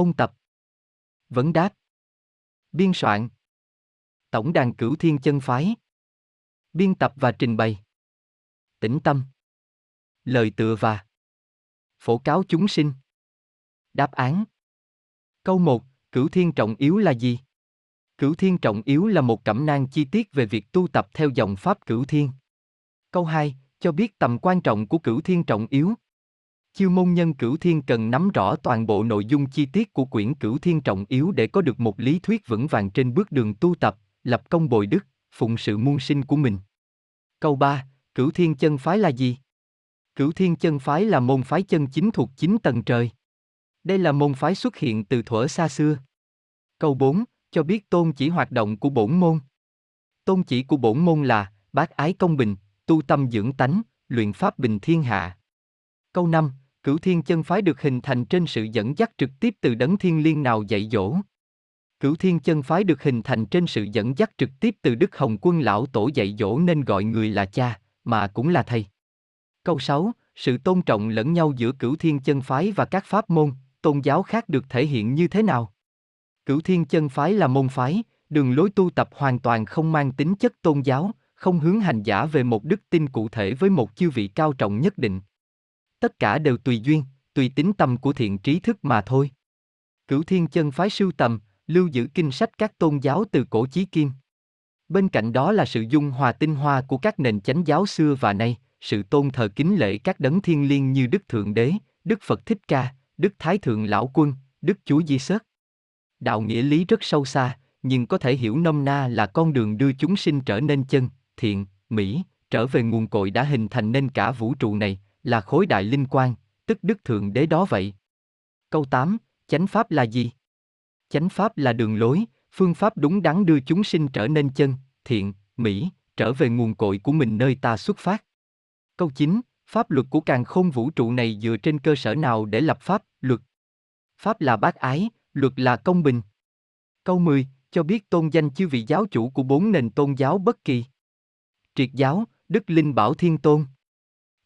Ôn tập. Vấn đáp. Biên soạn. Tổng đàn cửu thiên chân phái. Biên tập và trình bày. Tĩnh tâm. Lời tựa và. Phổ cáo chúng sinh. Đáp án. Câu 1, cửu thiên trọng yếu là gì? Cửu thiên trọng yếu là một cẩm nang chi tiết về việc tu tập theo dòng pháp cửu thiên. Câu 2, cho biết tầm quan trọng của cửu thiên trọng yếu. Chiêu môn nhân cửu thiên cần nắm rõ toàn bộ nội dung chi tiết của quyển cửu thiên trọng yếu để có được một lý thuyết vững vàng trên bước đường tu tập, lập công bồi đức, phụng sự muôn sinh của mình. Câu 3, cửu thiên chân phái là gì? Cửu thiên chân phái là môn phái chân chính thuộc chín tầng trời. Đây là môn phái xuất hiện từ thuở xa xưa. Câu 4, cho biết tôn chỉ hoạt động của bổn môn. Tôn chỉ của bổn môn là bác ái công bình, tu tâm dưỡng tánh, luyện pháp bình thiên hạ. Câu 5, Cửu Thiên chân phái được hình thành trên sự dẫn dắt trực tiếp từ đấng thiên liên nào dạy dỗ. Cửu Thiên chân phái được hình thành trên sự dẫn dắt trực tiếp từ Đức Hồng Quân lão tổ dạy dỗ nên gọi người là cha, mà cũng là thầy. Câu 6, sự tôn trọng lẫn nhau giữa Cửu Thiên chân phái và các pháp môn, tôn giáo khác được thể hiện như thế nào? Cửu Thiên chân phái là môn phái, đường lối tu tập hoàn toàn không mang tính chất tôn giáo, không hướng hành giả về một đức tin cụ thể với một chiêu vị cao trọng nhất định. Tất cả đều tùy duyên, tùy tính tâm của thiện trí thức mà thôi. Cửu Thiên chân phái sưu tầm, lưu giữ kinh sách các tôn giáo từ cổ chí kim. Bên cạnh đó là sự dung hòa tinh hoa của các nền chánh giáo xưa và nay, sự tôn thờ kính lễ các đấng thiên liêng như Đức Thượng Đế, Đức Phật Thích Ca, Đức Thái Thượng Lão Quân, Đức Chúa Di Sớt. Đạo nghĩa lý rất sâu xa, nhưng có thể hiểu nôm na là con đường đưa chúng sinh trở nên chân, thiện, mỹ, trở về nguồn cội đã hình thành nên cả vũ trụ này, là khối đại linh quan, tức Đức Thượng Đế đó vậy. Câu 8, chánh pháp là gì? Chánh pháp là đường lối, phương pháp đúng đắn đưa chúng sinh trở nên chân, thiện, mỹ, trở về nguồn cội của mình nơi ta xuất phát. Câu 9, pháp luật của càng khôn vũ trụ này dựa trên cơ sở nào để lập pháp, luật? Pháp là bác ái, luật là công bình. Câu 10, cho biết tôn danh chư vị giáo chủ của bốn nền tôn giáo bất kỳ. Triệt giáo, Đức Linh Bảo Thiên Tôn.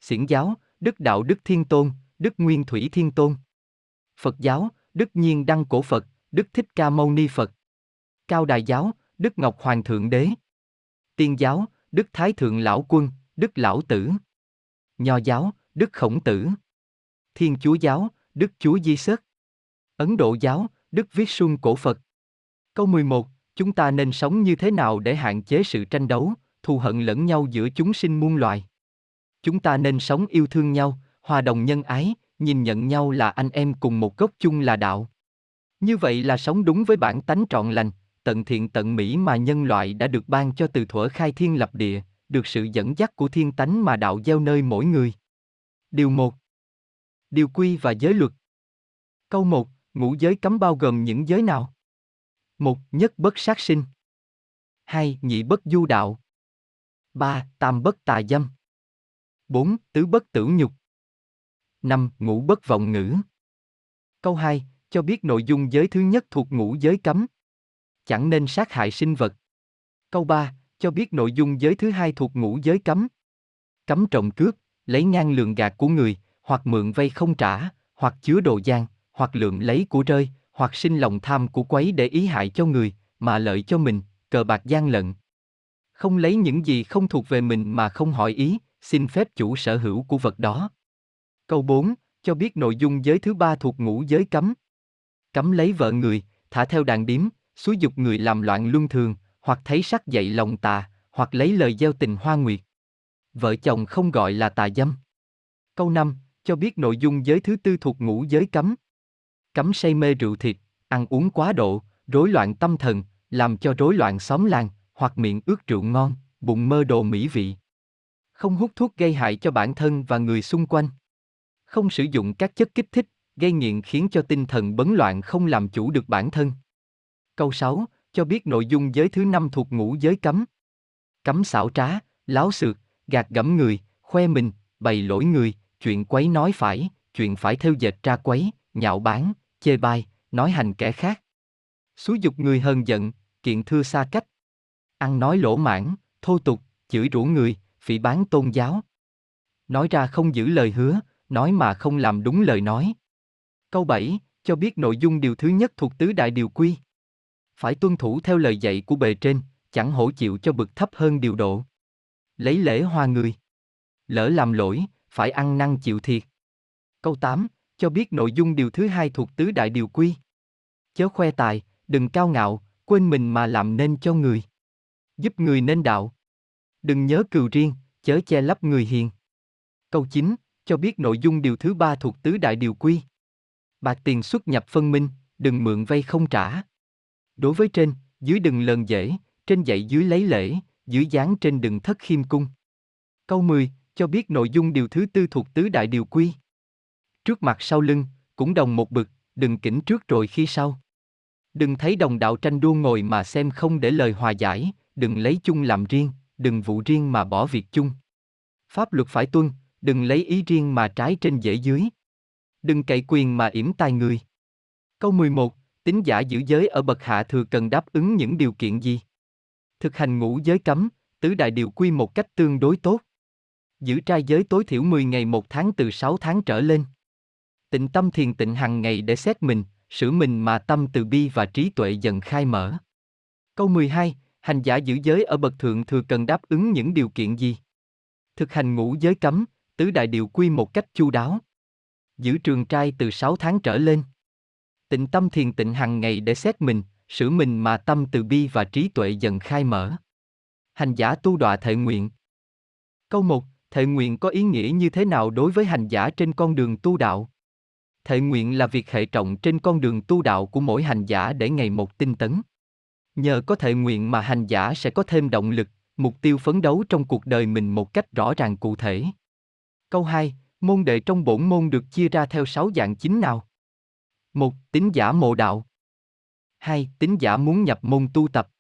Xiển giáo, Đức Đạo Đức Thiên Tôn, Đức Nguyên Thủy Thiên Tôn. Phật giáo, Đức Nhiên Đăng Cổ Phật, Đức Thích Ca Mâu Ni Phật. Cao Đài giáo, Đức Ngọc Hoàng Thượng Đế. Tiên giáo, Đức Thái Thượng Lão Quân, Đức Lão Tử. Nho giáo, Đức Khổng Tử. Thiên Chúa giáo, Đức Chúa Di Sớt. Ấn Độ giáo, Đức Viết Xuân Cổ Phật. Câu 11, chúng ta nên sống như thế nào để hạn chế sự tranh đấu, thù hận lẫn nhau giữa chúng sinh muôn loài? Chúng ta nên sống yêu thương nhau, hòa đồng nhân ái, nhìn nhận nhau là anh em cùng một gốc chung là đạo. Như vậy là sống đúng với bản tánh trọn lành, tận thiện tận mỹ mà nhân loại đã được ban cho từ thuở khai thiên lập địa, được sự dẫn dắt của thiên tánh mà đạo gieo nơi mỗi người. Điều 1. Điều quy và giới luật. Câu 1, ngũ giới cấm bao gồm những giới nào? Một, nhất bất sát sinh. Hai, nhị bất du đạo. Ba, tam bất tà dâm. Bốn, tứ bất tử nhục. Năm, ngũ bất vọng ngữ. Câu 2, cho biết nội dung giới thứ nhất thuộc ngũ giới cấm. Chẳng nên sát hại sinh vật. Câu 3, cho biết nội dung giới thứ hai thuộc ngũ giới cấm. Cấm trộm cướp, lấy ngang lượng gạt của người, hoặc mượn vay không trả, hoặc chứa đồ gian, hoặc lượng lấy của rơi, hoặc sinh lòng tham của quấy để ý hại cho người, mà lợi cho mình, cờ bạc gian lận. Không lấy những gì không thuộc về mình mà không hỏi ý, xin phép chủ sở hữu của vật đó. Câu 4, cho biết nội dung giới thứ ba thuộc ngũ giới cấm. Cấm lấy vợ người, thả theo đàn điếm, xúi dục người làm loạn luân thường, hoặc thấy sắc dậy lòng tà, hoặc lấy lời gieo tình hoa nguyệt. Vợ chồng không gọi là tà dâm. Câu 5, cho biết nội dung giới thứ tư thuộc ngũ giới cấm. Cấm say mê rượu thịt, ăn uống quá độ, rối loạn tâm thần, làm cho rối loạn xóm làng, hoặc miệng ướt rượu ngon, bụng mơ đồ mỹ vị. Không hút thuốc gây hại cho bản thân và người xung quanh. Không sử dụng các chất kích thích, gây nghiện khiến cho tinh thần bấn loạn không làm chủ được bản thân. Câu 6, cho biết nội dung giới thứ năm thuộc ngũ giới cấm. Cấm xảo trá, láo xược, gạt gẫm người, khoe mình, bày lỗi người, chuyện quấy nói phải, chuyện phải theo dệt tra quấy, nhạo báng, chê bai, nói hành kẻ khác. Xúi dục người hờn giận, kiện thưa xa cách. Ăn nói lỗ mãn, thô tục, chửi rủa người, phỉ bán tôn giáo. Nói ra không giữ lời hứa, nói mà không làm đúng lời nói. Câu 7, cho biết nội dung điều thứ nhất thuộc tứ đại điều quy. Phải tuân thủ theo lời dạy của bề trên, chẳng hổ chịu cho bực thấp hơn điều độ. Lấy lễ hòa người. Lỡ làm lỗi, phải ăn năn chịu thiệt. Câu 8, cho biết nội dung điều thứ hai thuộc tứ đại điều quy. Chớ khoe tài, đừng cao ngạo, quên mình mà làm nên cho người. Giúp người nên đạo. Đừng nhớ cừu riêng, chớ che lấp người hiền. Câu 9, cho biết nội dung điều thứ ba thuộc tứ đại điều quy. Bạc tiền xuất nhập phân minh, đừng mượn vay không trả. Đối với trên, dưới đừng lờn dễ, trên dạy dưới lấy lễ, dưới dáng trên đừng thất khiêm cung. Câu 10, cho biết nội dung điều thứ tư thuộc tứ đại điều quy. Trước mặt sau lưng, cũng đồng một bực, đừng kỉnh trước rồi khi sau. Đừng thấy đồng đạo tranh đua ngồi mà xem không để lời hòa giải, đừng lấy chung làm riêng, đừng vụ riêng mà bỏ việc chung. Pháp luật phải tuân, đừng lấy ý riêng mà trái trên dễ dưới. Đừng cậy quyền mà yểm tai người. Câu 11, tính giả giữ giới ở bậc hạ thừa cần đáp ứng những điều kiện gì? Thực hành ngũ giới cấm, tứ đại điều quy một cách tương đối tốt. Giữ trai giới tối thiểu 10 ngày một tháng từ 6 tháng trở lên. Tịnh tâm thiền tịnh hàng ngày để xét mình, sửa mình mà tâm từ bi và trí tuệ dần khai mở. Câu 12, hành giả giữ giới ở bậc thượng thừa cần đáp ứng những điều kiện gì? Thực hành ngũ giới cấm, tứ đại điều quy một cách chu đáo. Giữ trường trai từ 6 tháng trở lên. Tịnh tâm thiền tịnh hàng ngày để xét mình, sửa mình mà tâm từ bi và trí tuệ dần khai mở. Hành giả tu đọa thệ nguyện. Câu 1, thệ nguyện có ý nghĩa như thế nào đối với hành giả trên con đường tu đạo? Thệ nguyện là việc hệ trọng trên con đường tu đạo của mỗi hành giả để ngày một tinh tấn. Nhờ có thể nguyện mà hành giả sẽ có thêm động lực, mục tiêu phấn đấu trong cuộc đời mình một cách rõ ràng cụ thể. Câu 2, môn đệ trong bổn môn được chia ra theo 6 dạng chính nào? 1. Tính giả mộ đạo 2. Tính giả muốn nhập môn tu tập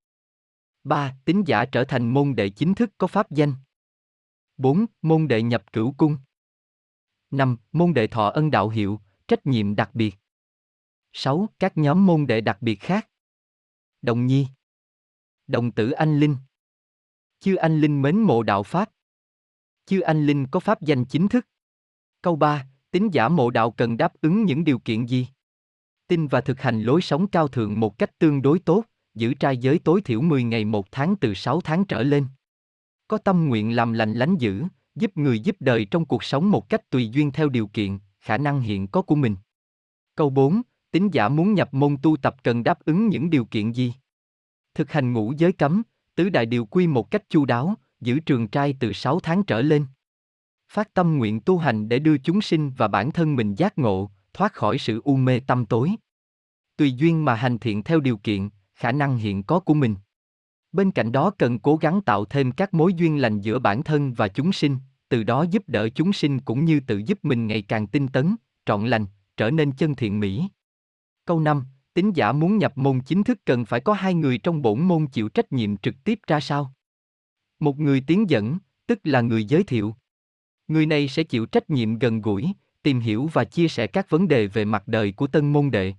3. Tính giả trở thành môn đệ chính thức có pháp danh 4. Môn đệ nhập cửu cung 5. Môn đệ thọ ân đạo hiệu, trách nhiệm đặc biệt 6. Các nhóm môn đệ đặc biệt khác Đồng Nhi Đồng tử Anh Linh Chư Anh Linh mến mộ đạo Pháp Chư Anh Linh có pháp danh chính thức Câu 3. Tín giả mộ đạo cần đáp ứng những điều kiện gì? Tin và thực hành lối sống cao thượng một cách tương đối tốt, giữ trai giới tối thiểu 10 ngày một tháng từ 6 tháng trở lên. Có tâm nguyện làm lành lánh dữ, giúp người giúp đời trong cuộc sống một cách tùy duyên theo điều kiện, khả năng hiện có của mình. Câu 4. Tín giả muốn nhập môn tu tập cần đáp ứng những điều kiện gì? Thực hành ngũ giới cấm, tứ đại điều quy một cách chu đáo, giữ trường trai từ 6 tháng trở lên. Phát tâm nguyện tu hành để đưa chúng sinh và bản thân mình giác ngộ, thoát khỏi sự u mê tâm tối. Tùy duyên mà hành thiện theo điều kiện, khả năng hiện có của mình. Bên cạnh đó cần cố gắng tạo thêm các mối duyên lành giữa bản thân và chúng sinh, từ đó giúp đỡ chúng sinh cũng như tự giúp mình ngày càng tinh tấn, trọn lành, trở nên chân thiện mỹ. Câu 5, tín giả muốn nhập môn chính thức cần phải có hai người trong bổn môn chịu trách nhiệm trực tiếp ra sao? Một người tiến dẫn, tức là người giới thiệu. Người này sẽ chịu trách nhiệm gần gũi, tìm hiểu và chia sẻ các vấn đề về mặt đời của tân môn đệ.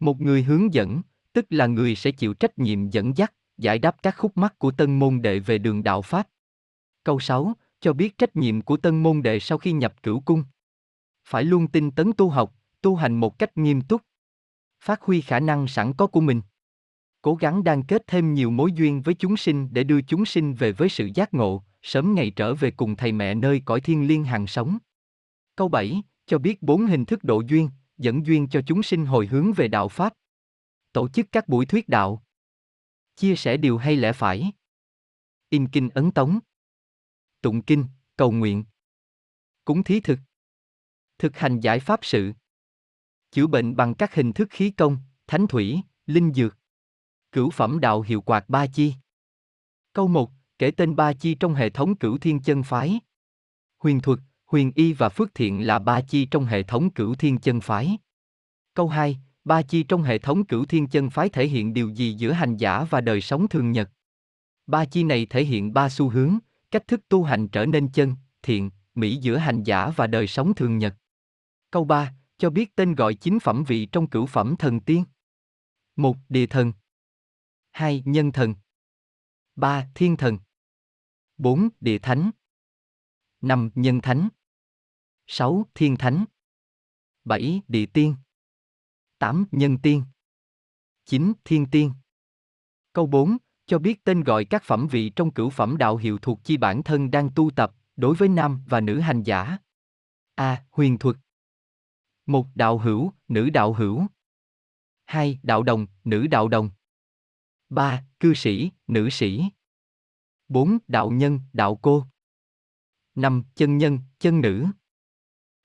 Một người hướng dẫn, tức là người sẽ chịu trách nhiệm dẫn dắt, giải đáp các khúc mắc của tân môn đệ về đường đạo Pháp. Câu 6, cho biết trách nhiệm của tân môn đệ sau khi nhập cửu cung. Phải luôn tinh tấn tu học, tu hành một cách nghiêm túc. Phát huy khả năng sẵn có của mình. Cố gắng đan kết thêm nhiều mối duyên với chúng sinh để đưa chúng sinh về với sự giác ngộ, sớm ngày trở về cùng thầy mẹ nơi cõi thiên liên hàng sống. Câu 7, cho biết bốn hình thức độ duyên, dẫn duyên cho chúng sinh hồi hướng về đạo Pháp. Tổ chức các buổi thuyết đạo. Chia sẻ điều hay lẽ phải. In kinh ấn tống. Tụng kinh, cầu nguyện. Cúng thí thực. Thực hành giải pháp sự. Chữa bệnh bằng các hình thức khí công, thánh thủy, linh dược. Cửu phẩm đạo hiệu quạt ba chi. Câu 1, kể tên ba chi trong hệ thống cửu thiên chân phái. Huyền thuật, huyền y và phước thiện là ba chi trong hệ thống cửu thiên chân phái. Câu 2, ba chi trong hệ thống cửu thiên chân phái thể hiện điều gì giữa hành giả và đời sống thường nhật? Ba chi này thể hiện ba xu hướng, cách thức tu hành trở nên chân, thiện, mỹ giữa hành giả và đời sống thường nhật. Câu 3, cho biết tên gọi chính phẩm vị trong cửu phẩm thần tiên. 1. Địa thần 2. Nhân thần 3. Thiên thần 4. Địa thánh 5. Nhân thánh 6. Thiên thánh 7. Địa tiên 8. Nhân tiên 9. Thiên tiên Câu 4. Cho biết tên gọi các phẩm vị trong cửu phẩm đạo hiệu thuộc chi bản thân đang tu tập, đối với nam và nữ hành giả. A. Huyền thuật một đạo hữu, nữ đạo hữu. Hai đạo đồng, nữ đạo đồng. Ba, cư sĩ, nữ sĩ. Bốn, đạo nhân, đạo cô. Năm, chân nhân, chân nữ.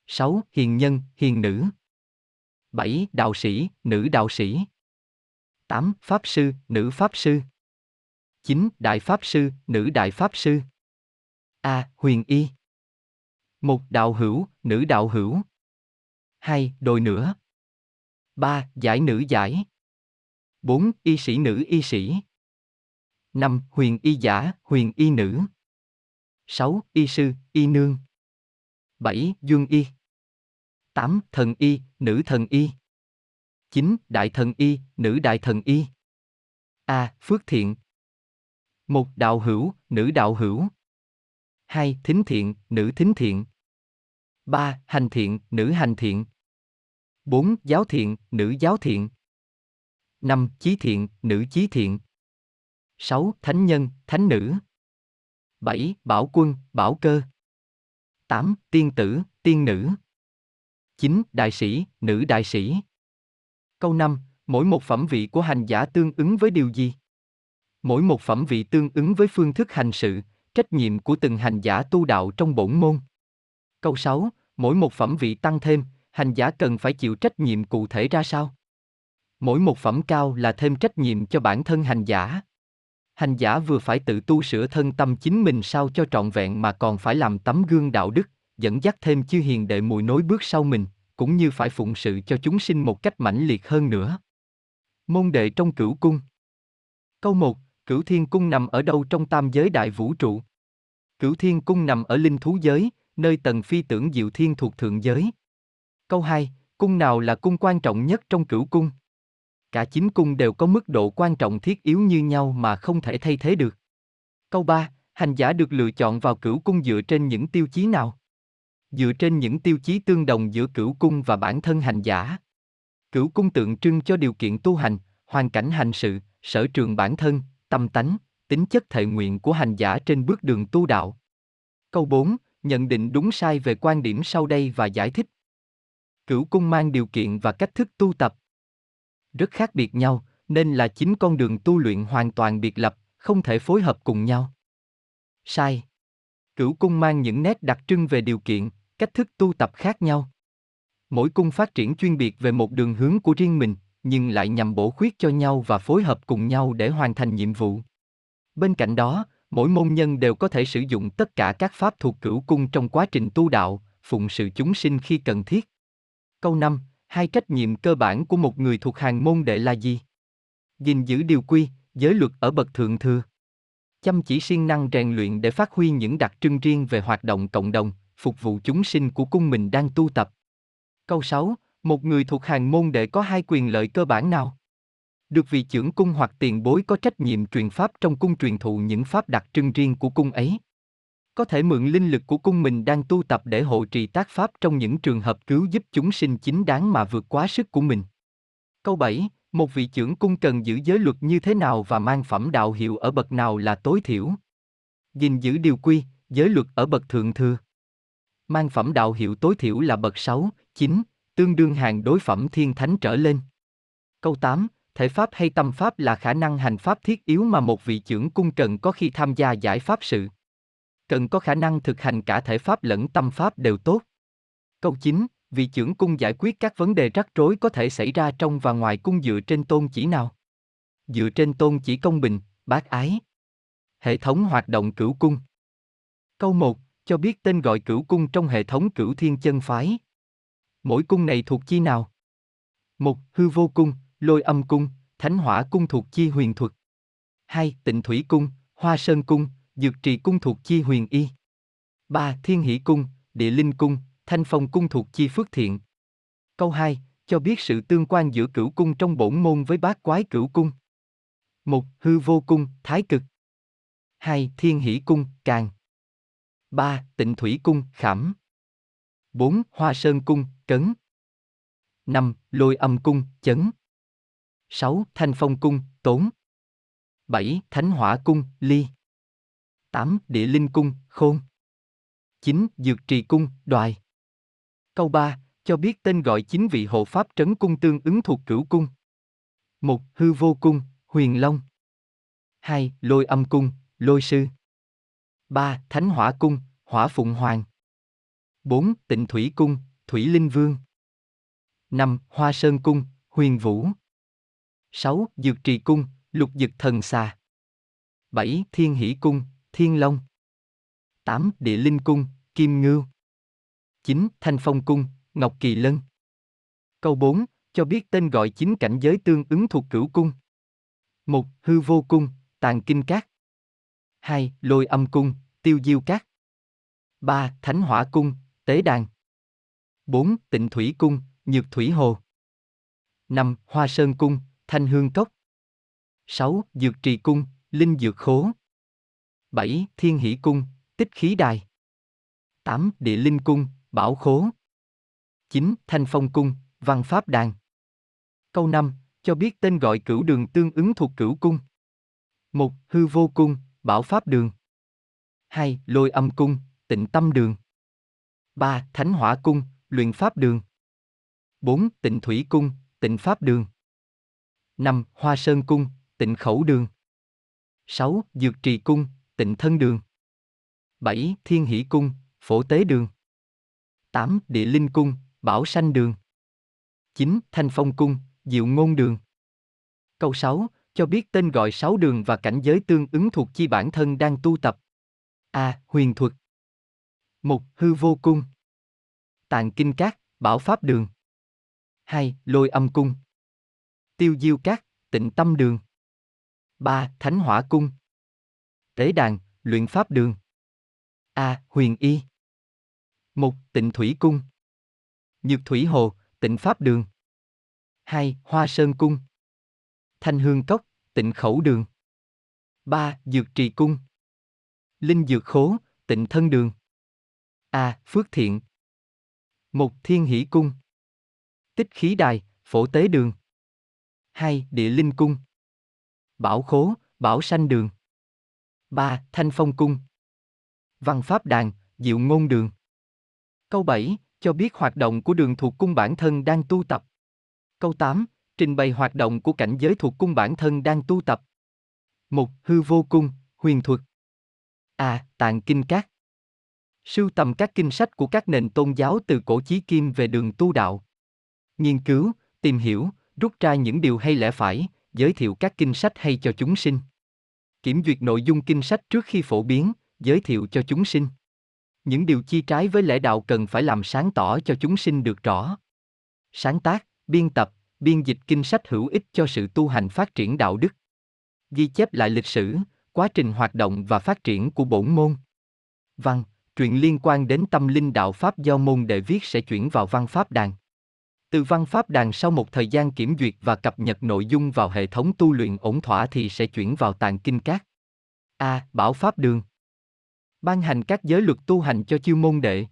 Sáu, hiền nhân, hiền nữ. Bảy, đạo sĩ, nữ đạo sĩ. Tám, pháp sư, nữ pháp sư. Chín, đại pháp sư, nữ đại pháp sư. A, huyền y. Một đạo hữu, nữ đạo hữu. 2. Đồi nữa 3. Giải nữ giải 4. Y sĩ nữ y sĩ 5. Huyền y giả, huyền y nữ 6. Y sư, y nương 7. Dương y 8. Thần y, nữ thần y 9. Đại thần y, nữ đại thần y A. Phước thiện 1. Đạo hữu, nữ đạo hữu 2. Thính thiện, nữ thính thiện 3. Hành thiện, nữ hành thiện 4. Giáo thiện, nữ giáo thiện 5. Chí thiện, nữ chí thiện 6. Thánh nhân, thánh nữ 7. Bảo quân, bảo cơ 8. Tiên tử, tiên nữ 9. Đại sĩ, nữ đại sĩ Câu 5. Mỗi một phẩm vị của hành giả tương ứng với điều gì? Mỗi một phẩm vị tương ứng với phương thức hành sự, trách nhiệm của từng hành giả tu đạo trong bổn môn. Câu 6. Mỗi một phẩm vị tăng thêm, hành giả cần phải chịu trách nhiệm cụ thể ra sao? Mỗi một phẩm cao là thêm trách nhiệm cho bản thân hành giả. Hành giả vừa phải tự tu sửa thân tâm chính mình sao cho trọn vẹn mà còn phải làm tấm gương đạo đức, dẫn dắt thêm chư hiền đệ mùi nối bước sau mình, cũng như phải phụng sự cho chúng sinh một cách mãnh liệt hơn nữa. Môn đệ trong cửu cung Câu 1, cửu thiên cung nằm ở đâu trong tam giới đại vũ trụ? Cửu thiên cung nằm ở linh thú giới, nơi tầng phi tưởng diệu thiên thuộc thượng giới. Câu 2, cung nào là cung quan trọng nhất trong cửu cung? Cả chín cung đều có mức độ quan trọng thiết yếu như nhau mà không thể thay thế được. Câu 3, hành giả được lựa chọn vào cửu cung dựa trên những tiêu chí nào? Dựa trên những tiêu chí tương đồng giữa cửu cung và bản thân hành giả. Cửu cung tượng trưng cho điều kiện tu hành, hoàn cảnh hành sự, sở trường bản thân, tâm tánh, tính chất thệ nguyện của hành giả trên bước đường tu đạo. Câu 4, nhận định đúng sai về quan điểm sau đây và giải thích. Cửu cung mang điều kiện và cách thức tu tập. Rất khác biệt nhau, nên là chính con đường tu luyện hoàn toàn biệt lập, không thể phối hợp cùng nhau. Sai. Cửu cung mang những nét đặc trưng về điều kiện, cách thức tu tập khác nhau. Mỗi cung phát triển chuyên biệt về một đường hướng của riêng mình, nhưng lại nhằm bổ khuyết cho nhau và phối hợp cùng nhau để hoàn thành nhiệm vụ. Bên cạnh đó, mỗi môn nhân đều có thể sử dụng tất cả các pháp thuộc cửu cung trong quá trình tu đạo, phụng sự chúng sinh khi cần thiết. Câu 5, hai trách nhiệm cơ bản của một người thuộc hàng môn đệ là gì? gìn giữ điều quy, giới luật ở bậc thượng thừa. Chăm chỉ siêng năng rèn luyện để phát huy những đặc trưng riêng về hoạt động cộng đồng, phục vụ chúng sinh của cung mình đang tu tập. Câu 6, một người thuộc hàng môn đệ có hai quyền lợi cơ bản nào? Được vị trưởng cung hoặc tiền bối có trách nhiệm truyền pháp trong cung truyền thụ những pháp đặc trưng riêng của cung ấy. Có thể mượn linh lực của cung mình đang tu tập để hộ trì tác pháp trong những trường hợp cứu giúp chúng sinh chính đáng mà vượt quá sức của mình. Câu 7, một vị trưởng cung cần giữ giới luật như thế nào và mang phẩm đạo hiệu ở bậc nào là tối thiểu? gìn giữ điều quy, giới luật ở bậc thượng thừa. Mang phẩm đạo hiệu tối thiểu là bậc 6, 9, tương đương hàng đối phẩm thiên thánh trở lên. Câu 8, thể pháp hay tâm pháp là khả năng hành pháp thiết yếu mà một vị trưởng cung cần có khi tham gia giải pháp sự. Cần có khả năng thực hành cả thể pháp lẫn tâm pháp đều tốt. Câu 9, vị trưởng cung giải quyết các vấn đề rắc rối có thể xảy ra trong và ngoài cung dựa trên tôn chỉ nào? Dựa trên tôn chỉ công bình, bác ái. Hệ thống hoạt động cửu cung. Câu 1, cho biết tên gọi cửu cung trong hệ thống cửu thiên chân phái. Mỗi cung này thuộc chi nào? Một, hư vô cung, lôi âm cung, thánh hỏa cung thuộc chi huyền thuật. 2. Tịnh thủy cung, hoa sơn cung, dược trì cung thuộc chi huyền y. 3. Thiên hỷ cung, địa linh cung, thanh phong cung thuộc chi phước thiện. Câu 2. Cho biết sự tương quan giữa cửu cung trong bổn môn với bát quái cửu cung. 1. Hư vô cung, thái cực. 2. Thiên hỷ cung, càng. 3. Tịnh thủy cung, khảm. 4. Hoa sơn cung, cấn. 5. Lôi âm cung, chấn. 6. Thanh phong cung, tốn. 7. Thánh hỏa cung, ly. 8. Địa linh cung, khôn. 9. Dược trì cung, đoài. Câu 3, cho biết tên gọi chính vị hộ pháp trấn cung tương ứng thuộc cửu cung. 1. Hư vô cung, huyền long. 2. Lôi âm cung, lôi sư. 3. Thánh hỏa cung, hỏa phụng hoàng. 4. Tịnh thủy cung, thủy linh vương. 5. Hoa sơn cung, huyền vũ. 6. Dược trì cung, lục dực thần xà. 7. Thiên hỷ cung, thiên long. 8. Địa linh cung, kim ngưu. 9. Thanh phong cung, ngọc kỳ lân. Câu 4, cho biết tên gọi chính cảnh giới tương ứng thuộc cửu cung. 1. Hư vô cung, Tàng kinh cát. 2. Lôi âm cung, tiêu diêu cát. 3. Thánh hỏa cung, tế đàn. 4. Tịnh thủy cung, nhược thủy hồ. 5. Hoa sơn cung, thanh hương cốc. 6. Dược trì cung, linh dược khố. 7. Thiên hỷ cung, tích khí đài. 8. Địa linh cung, bảo khố. 9. Thanh phong cung, văn pháp đàn. Câu 5, cho biết tên gọi cửu đường tương ứng thuộc cửu cung. 1. Hư vô cung, bảo pháp đường. 2. Lôi âm cung, tịnh tâm đường. 3. Thánh hỏa cung, luyện pháp đường. 4. Tịnh thủy cung, tịnh pháp đường. 5. Hoa sơn cung, tịnh khẩu đường. 6. Dược trì cung, tịnh thân đường. 7. Thiên hỷ cung, phổ tế đường. 8. Địa linh cung, bảo sanh đường. 9. Thanh phong cung, diệu ngôn đường. Câu 6, cho biết tên gọi sáu đường và cảnh giới tương ứng thuộc chi bản thân đang tu tập. A. Huyền thuật. 1. Hư vô cung. Tàng kinh cát, bảo pháp đường. 2. Lôi âm cung. Tiêu diêu cát, tịnh tâm đường. 3. Thánh hỏa cung. Tế đàn, luyện pháp đường. A. Huyền y. một Tịnh thủy cung. Nhược thủy hồ, tịnh pháp đường. 2. Hoa Sơn Cung Thanh Hương Cốc, Tịnh Khẩu Đường 3. Dược Trì Cung Linh Dược Khố, Tịnh Thân Đường A. Phước Thiện một Thiên Hỷ Cung Tích Khí Đài, Phổ Tế Đường 2. Địa Linh Cung Bảo Khố, Bảo Sanh Đường 3. Thanh Phong Cung Văn Pháp Đàn, Diệu Ngôn Đường Câu 7, cho biết hoạt động của đường thuộc cung bản thân đang tu tập. Câu 8, trình bày hoạt động của cảnh giới thuộc cung bản thân đang tu tập. một Hư vô cung, huyền thuật. A. tạng kinh các. Sưu tầm các kinh sách của các nền tôn giáo từ cổ chí kim về đường tu đạo. Nghiên cứu, tìm hiểu, rút ra những điều hay lẽ phải, giới thiệu các kinh sách hay cho chúng sinh. Kiểm duyệt nội dung kinh sách trước khi phổ biến, giới thiệu cho chúng sinh. Những điều chi trái với lẽ đạo cần phải làm sáng tỏ cho chúng sinh được rõ. Sáng tác, biên tập, biên dịch kinh sách hữu ích cho sự tu hành phát triển đạo đức. Ghi chép lại lịch sử, quá trình hoạt động và phát triển của bổn môn. Văn, truyện liên quan đến tâm linh đạo Pháp do môn đệ viết sẽ chuyển vào văn Pháp đàn. Từ văn Pháp đàn sau một thời gian kiểm duyệt và cập nhật nội dung vào hệ thống tu luyện ổn thỏa thì sẽ chuyển vào tàng kinh các. A. Bảo Pháp đường. Ban hành các giới luật tu hành cho chiêu môn đệ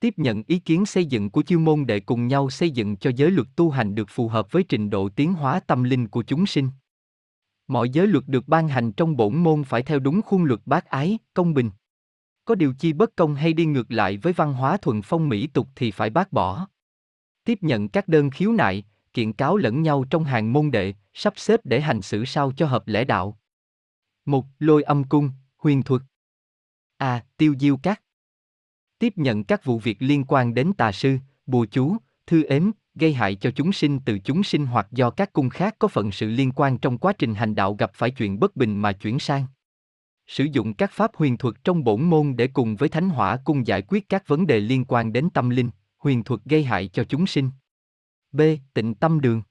tiếp nhận ý kiến xây dựng của chiêu môn đệ cùng nhau xây dựng cho giới luật tu hành được phù hợp với trình độ tiến hóa tâm linh của chúng sinh. Mọi giới luật được ban hành trong bổn môn phải theo đúng khuôn luật bác ái, công bình. Có điều chi bất công hay đi ngược lại với văn hóa thuần phong mỹ tục thì phải bác bỏ. Tiếp nhận các đơn khiếu nại, kiện cáo lẫn nhau trong hàng môn đệ, sắp xếp để hành xử sao cho hợp lẽ đạo. Một, lôi âm cung, huyền thuật. A. tiêu diêu các tiếp nhận các vụ việc liên quan đến tà sư, bùa chú, thư ếm, gây hại cho chúng sinh từ chúng sinh hoặc do các cung khác có phận sự liên quan trong quá trình hành đạo gặp phải chuyện bất bình mà chuyển sang. Sử dụng các pháp huyền thuật trong bổn môn để cùng với thánh hỏa cung giải quyết các vấn đề liên quan đến tâm linh, huyền thuật gây hại cho chúng sinh. B. Tịnh tâm đường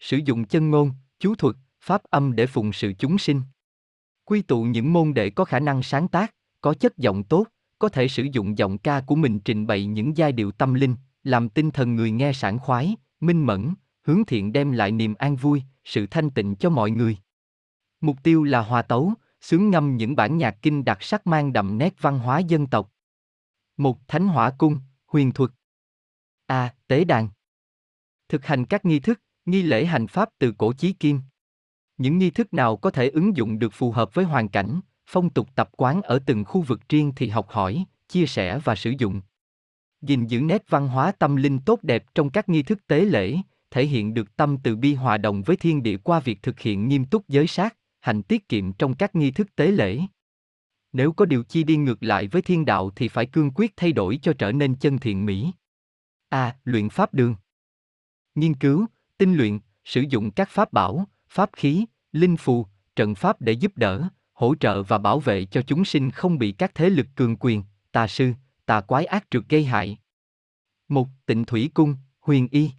Sử dụng chân ngôn, chú thuật, pháp âm để phụng sự chúng sinh. Quy tụ những môn đệ có khả năng sáng tác, có chất giọng tốt, có thể sử dụng giọng ca của mình trình bày những giai điệu tâm linh, làm tinh thần người nghe sảng khoái, minh mẫn, hướng thiện đem lại niềm an vui, sự thanh tịnh cho mọi người. Mục tiêu là hòa tấu, sướng ngâm những bản nhạc kinh đặc sắc mang đậm nét văn hóa dân tộc. Một Thánh Hỏa Cung, huyền thuật. A. tế đàn. Thực hành các nghi thức, nghi lễ hành pháp từ cổ chí kim. Những nghi thức nào có thể ứng dụng được phù hợp với hoàn cảnh, phong tục tập quán ở từng khu vực riêng thì học hỏi, chia sẻ và sử dụng. Gìn giữ nét văn hóa tâm linh tốt đẹp trong các nghi thức tế lễ, thể hiện được tâm từ bi hòa đồng với thiên địa qua việc thực hiện nghiêm túc giới sát, hành tiết kiệm trong các nghi thức tế lễ. Nếu có điều chi đi ngược lại với thiên đạo thì phải cương quyết thay đổi cho trở nên chân thiện mỹ. A. À, luyện pháp đường. Nghiên cứu, tinh luyện, sử dụng các pháp bảo, pháp khí, linh phù, trận pháp để giúp đỡ, hỗ trợ và bảo vệ cho chúng sinh không bị các thế lực cường quyền, tà sư, tà quái ác trượt gây hại. Một, tịnh thủy cung, huyền y.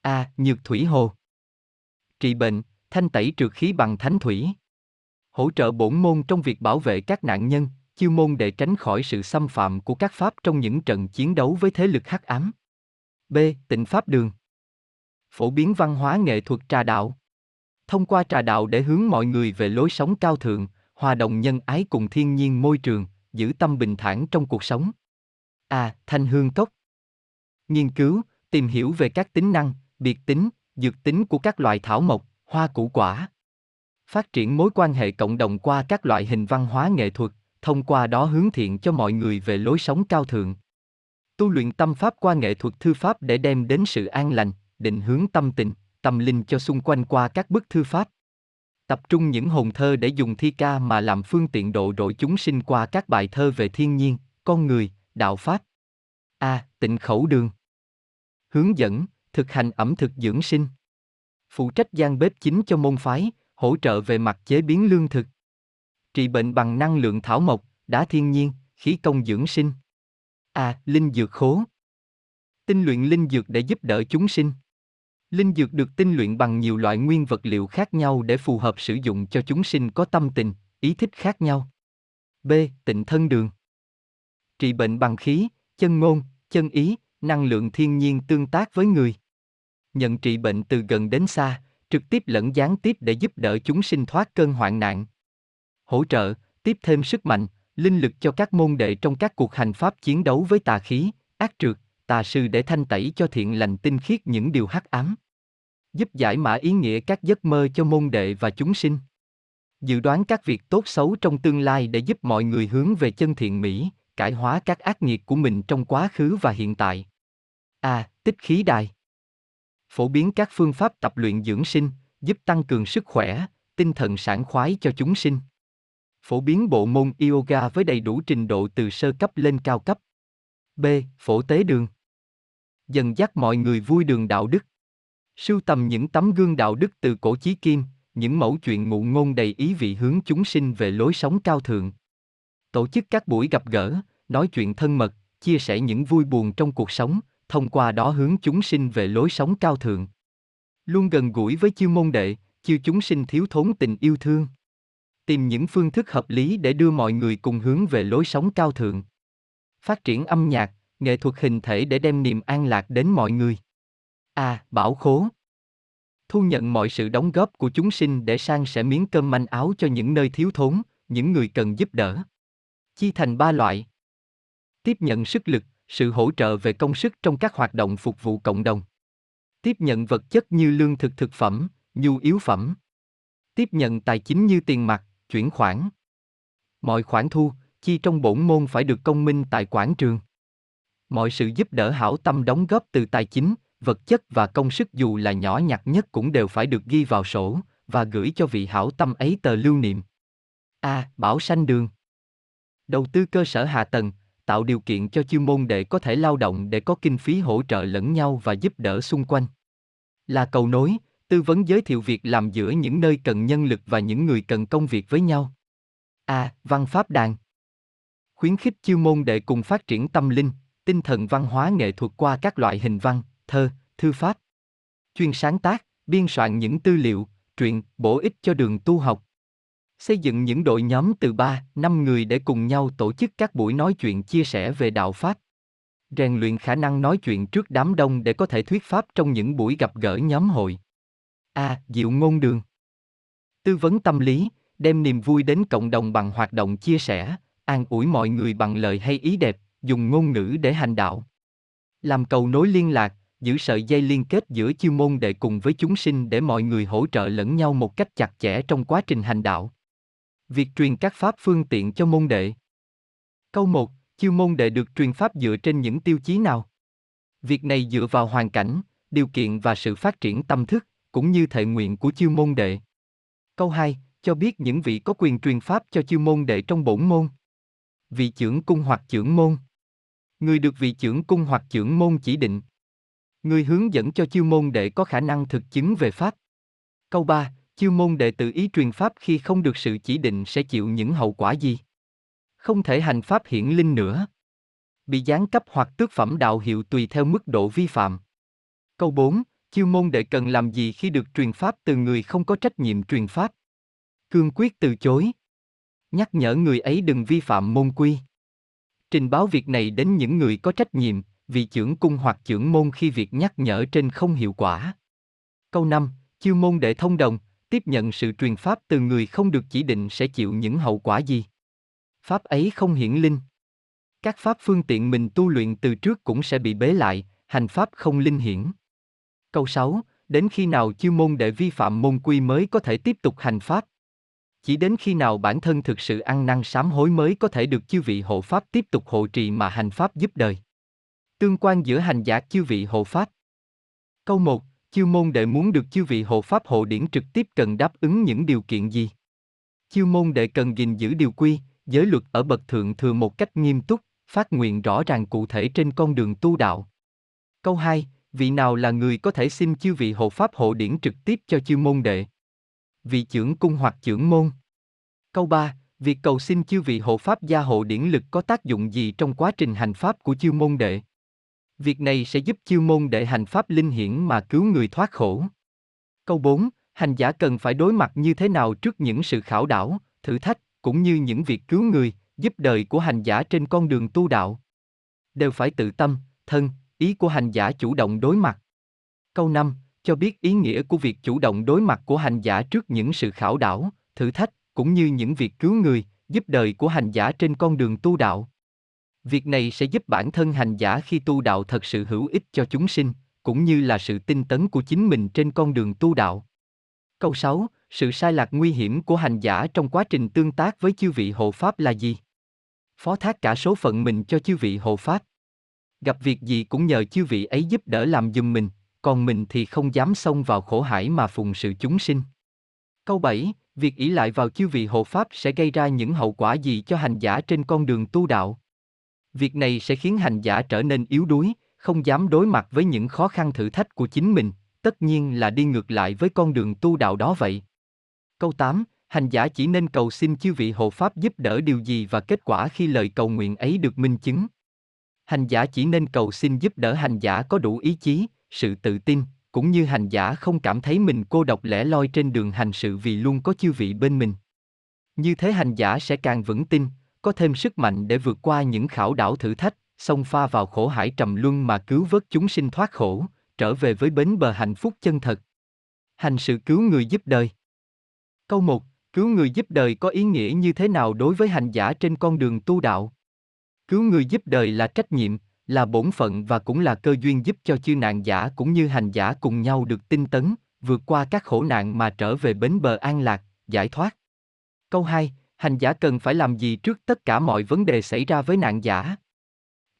A. Nhược thủy hồ. Trị bệnh, thanh tẩy trượt khí bằng thánh thủy. Hỗ trợ bổn môn trong việc bảo vệ các nạn nhân, chiêu môn để tránh khỏi sự xâm phạm của các pháp trong những trận chiến đấu với thế lực hắc ám. B. Tịnh pháp đường. Phổ biến văn hóa nghệ thuật trà đạo. Thông qua trà đạo để hướng mọi người về lối sống cao thượng, hòa đồng nhân ái cùng thiên nhiên môi trường, giữ tâm bình thản trong cuộc sống. A. Thanh hương cốc. Nghiên cứu, tìm hiểu về các tính năng, biệt tính, dược tính của các loại thảo mộc, hoa củ quả. Phát triển mối quan hệ cộng đồng qua các loại hình văn hóa nghệ thuật, thông qua đó hướng thiện cho mọi người về lối sống cao thượng. Tu luyện tâm pháp qua nghệ thuật thư pháp để đem đến sự an lành, định hướng tâm tình, tâm linh cho xung quanh qua các bức thư pháp. Tập trung những hồn thơ để dùng thi ca mà làm phương tiện độ đội chúng sinh qua các bài thơ về thiên nhiên, con người, đạo pháp. A. tịnh khẩu đường. Hướng dẫn, thực hành ẩm thực dưỡng sinh. Phụ trách gian bếp chính cho môn phái, hỗ trợ về mặt chế biến lương thực. Trị bệnh bằng năng lượng thảo mộc, đá thiên nhiên, khí công dưỡng sinh. A. Linh dược khố. Tinh luyện linh dược để giúp đỡ chúng sinh. Linh dược được tinh luyện bằng nhiều loại nguyên vật liệu khác nhau để phù hợp sử dụng cho chúng sinh có tâm tình, ý thích khác nhau. B. Tịnh thân đường. Trị bệnh bằng khí, chân ngôn, chân ý, năng lượng thiên nhiên tương tác với người. Nhận trị bệnh từ gần đến xa, trực tiếp lẫn gián tiếp để giúp đỡ chúng sinh thoát cơn hoạn nạn. Hỗ trợ, tiếp thêm sức mạnh, linh lực cho các môn đệ trong các cuộc hành pháp chiến đấu với tà khí, ác trượt, tà sư để thanh tẩy cho thiện lành tinh khiết những điều hắc ám. Giúp giải mã ý nghĩa các giấc mơ cho môn đệ và chúng sinh. Dự đoán các việc tốt xấu trong tương lai để giúp mọi người hướng về chân thiện mỹ, cải hóa các ác nghiệt của mình trong quá khứ và hiện tại. A. À, tích khí đài. Phổ biến các phương pháp tập luyện dưỡng sinh, giúp tăng cường sức khỏe, tinh thần sảng khoái cho chúng sinh. Phổ biến bộ môn yoga với đầy đủ trình độ từ sơ cấp lên cao cấp. B. Phổ tế đường. Dần dắt mọi người vui đường đạo đức. Sưu tầm những tấm gương đạo đức từ cổ chí kim, những mẫu chuyện ngụ ngôn đầy ý vị hướng chúng sinh về lối sống cao thượng. Tổ chức các buổi gặp gỡ, nói chuyện thân mật, chia sẻ những vui buồn trong cuộc sống, thông qua đó hướng chúng sinh về lối sống cao thượng. Luôn gần gũi với chiêu môn đệ, chiêu chúng sinh thiếu thốn tình yêu thương. Tìm những phương thức hợp lý để đưa mọi người cùng hướng về lối sống cao thượng. Phát triển âm nhạc, nghệ thuật hình thể để đem niềm an lạc đến mọi người. A. À, bảo khố. Thu nhận mọi sự đóng góp của chúng sinh để sang sẻ miếng cơm manh áo cho những nơi thiếu thốn, những người cần giúp đỡ. Chi thành ba loại. Tiếp nhận sức lực, sự hỗ trợ về công sức trong các hoạt động phục vụ cộng đồng. Tiếp nhận vật chất như lương thực thực phẩm, nhu yếu phẩm. Tiếp nhận tài chính như tiền mặt, chuyển khoản. Mọi khoản thu, chi trong bổn môn phải được công minh tại quảng trường. Mọi sự giúp đỡ hảo tâm đóng góp từ tài chính, vật chất và công sức dù là nhỏ nhặt nhất cũng đều phải được ghi vào sổ và gửi cho vị hảo tâm ấy tờ lưu niệm. A. À, bảo sanh đường. Đầu tư cơ sở hạ tầng, tạo điều kiện cho chuyên môn để có thể lao động để có kinh phí hỗ trợ lẫn nhau và giúp đỡ xung quanh. Là cầu nối, tư vấn giới thiệu việc làm giữa những nơi cần nhân lực và những người cần công việc với nhau. A. À, văn pháp đàn. Khuyến khích chiêu môn để cùng phát triển tâm linh, tinh thần văn hóa nghệ thuật qua các loại hình văn, thơ, thư pháp. Chuyên sáng tác, biên soạn những tư liệu, truyện, bổ ích cho đường tu học. Xây dựng những đội nhóm từ 3, 5 người để cùng nhau tổ chức các buổi nói chuyện chia sẻ về đạo Pháp. Rèn luyện khả năng nói chuyện trước đám đông để có thể thuyết Pháp trong những buổi gặp gỡ nhóm hội. A. À, diệu ngôn đường. Tư vấn tâm lý, đem niềm vui đến cộng đồng bằng hoạt động chia sẻ, an ủi mọi người bằng lời hay ý đẹp, dùng ngôn ngữ để hành đạo. Làm cầu nối liên lạc, giữ sợi dây liên kết giữa chiêu môn đệ cùng với chúng sinh để mọi người hỗ trợ lẫn nhau một cách chặt chẽ trong quá trình hành đạo. Việc truyền các pháp phương tiện cho môn đệ. Câu 1, chiêu môn đệ được truyền pháp dựa trên những tiêu chí nào? Việc này dựa vào hoàn cảnh, điều kiện và sự phát triển tâm thức, cũng như thệ nguyện của chiêu môn đệ. Câu 2, cho biết những vị có quyền truyền pháp cho chiêu môn đệ trong bổn môn. Vị trưởng cung hoặc trưởng môn. Người được vị trưởng cung hoặc trưởng môn chỉ định. Người hướng dẫn cho chiêu môn đệ có khả năng thực chứng về pháp. Câu 3, chiêu môn đệ tự ý truyền pháp khi không được sự chỉ định sẽ chịu những hậu quả gì? Không thể hành pháp hiển linh nữa. Bị giáng cấp hoặc tước phẩm đạo hiệu tùy theo mức độ vi phạm. Câu 4, chiêu môn đệ cần làm gì khi được truyền pháp từ người không có trách nhiệm truyền pháp? Cương quyết từ chối. Nhắc nhở người ấy đừng vi phạm môn quy. Trình báo việc này đến những người có trách nhiệm, vị trưởng cung hoặc trưởng môn khi việc nhắc nhở trên không hiệu quả. Câu 5, chiêu môn đệ thông đồng, tiếp nhận sự truyền pháp từ người không được chỉ định sẽ chịu những hậu quả gì? Pháp ấy không hiển linh. Các pháp phương tiện mình tu luyện từ trước cũng sẽ bị bế lại, hành pháp không linh hiển. Câu 6, đến khi nào chiêu môn đệ vi phạm môn quy mới có thể tiếp tục hành pháp? Chỉ đến khi nào bản thân thực sự ăn năn sám hối mới có thể được chư vị hộ pháp tiếp tục hộ trì mà hành pháp giúp đời. Tương quan giữa hành giả chư vị hộ pháp. Câu 1, chiêu môn đệ muốn được chư vị hộ pháp hộ điển trực tiếp cần đáp ứng những điều kiện gì? Chiêu môn đệ cần gìn giữ điều quy, giới luật ở bậc thượng thừa một cách nghiêm túc, phát nguyện rõ ràng cụ thể trên con đường tu đạo. Câu 2, vị nào là người có thể xin chư vị hộ pháp hộ điển trực tiếp cho chư môn đệ? Vị trưởng cung hoặc trưởng môn. Câu 3, việc cầu xin chư vị hộ pháp gia hộ điển lực có tác dụng gì trong quá trình hành pháp của chư môn đệ? Việc này sẽ giúp chiêu môn đệ hành pháp linh hiển mà cứu người thoát khổ. Câu 4, hành giả cần phải đối mặt như thế nào trước những sự khảo đảo, thử thách, cũng như những việc cứu người, giúp đời của hành giả trên con đường tu đạo. Đều phải tự tâm, thân, ý của hành giả chủ động đối mặt. Câu 5, cho biết ý nghĩa của việc chủ động đối mặt của hành giả trước những sự khảo đảo, thử thách, cũng như những việc cứu người, giúp đời của hành giả trên con đường tu đạo. Việc này sẽ giúp bản thân hành giả khi tu đạo thật sự hữu ích cho chúng sinh, cũng như là sự tinh tấn của chính mình trên con đường tu đạo. Câu 6, sự sai lạc nguy hiểm của hành giả trong quá trình tương tác với chư vị hộ pháp là gì? Phó thác cả số phận mình cho chư vị hộ pháp. Gặp việc gì cũng nhờ chư vị ấy giúp đỡ làm giùm mình, còn mình thì không dám xông vào khổ hải mà phụng sự chúng sinh. Câu 7, việc ỷ lại vào chư vị hộ pháp sẽ gây ra những hậu quả gì cho hành giả trên con đường tu đạo? Việc này sẽ khiến hành giả trở nên yếu đuối, không dám đối mặt với những khó khăn thử thách của chính mình, tất nhiên là đi ngược lại với con đường tu đạo đó vậy. Câu 8, hành giả chỉ nên cầu xin chư vị hộ pháp giúp đỡ điều gì và kết quả khi lời cầu nguyện ấy được minh chứng. Hành giả chỉ nên cầu xin giúp đỡ hành giả có đủ ý chí, sự tự tin, cũng như hành giả không cảm thấy mình cô độc lẻ loi trên đường hành sự vì luôn có chư vị bên mình. Như thế hành giả sẽ càng vững tin, có thêm sức mạnh để vượt qua những khảo đảo thử thách, xông pha vào khổ hải trầm luân mà cứu vớt chúng sinh thoát khổ, trở về với bến bờ hạnh phúc chân thật. Hành sự cứu người giúp đời. Câu 1. Cứu người giúp đời có ý nghĩa như thế nào đối với hành giả trên con đường tu đạo? Cứu người giúp đời là trách nhiệm, là bổn phận và cũng là cơ duyên giúp cho chư nạn giả cũng như hành giả cùng nhau được tinh tấn, vượt qua các khổ nạn mà trở về bến bờ an lạc, giải thoát. Câu 2, hành giả cần phải làm gì trước tất cả mọi vấn đề xảy ra với nạn giả?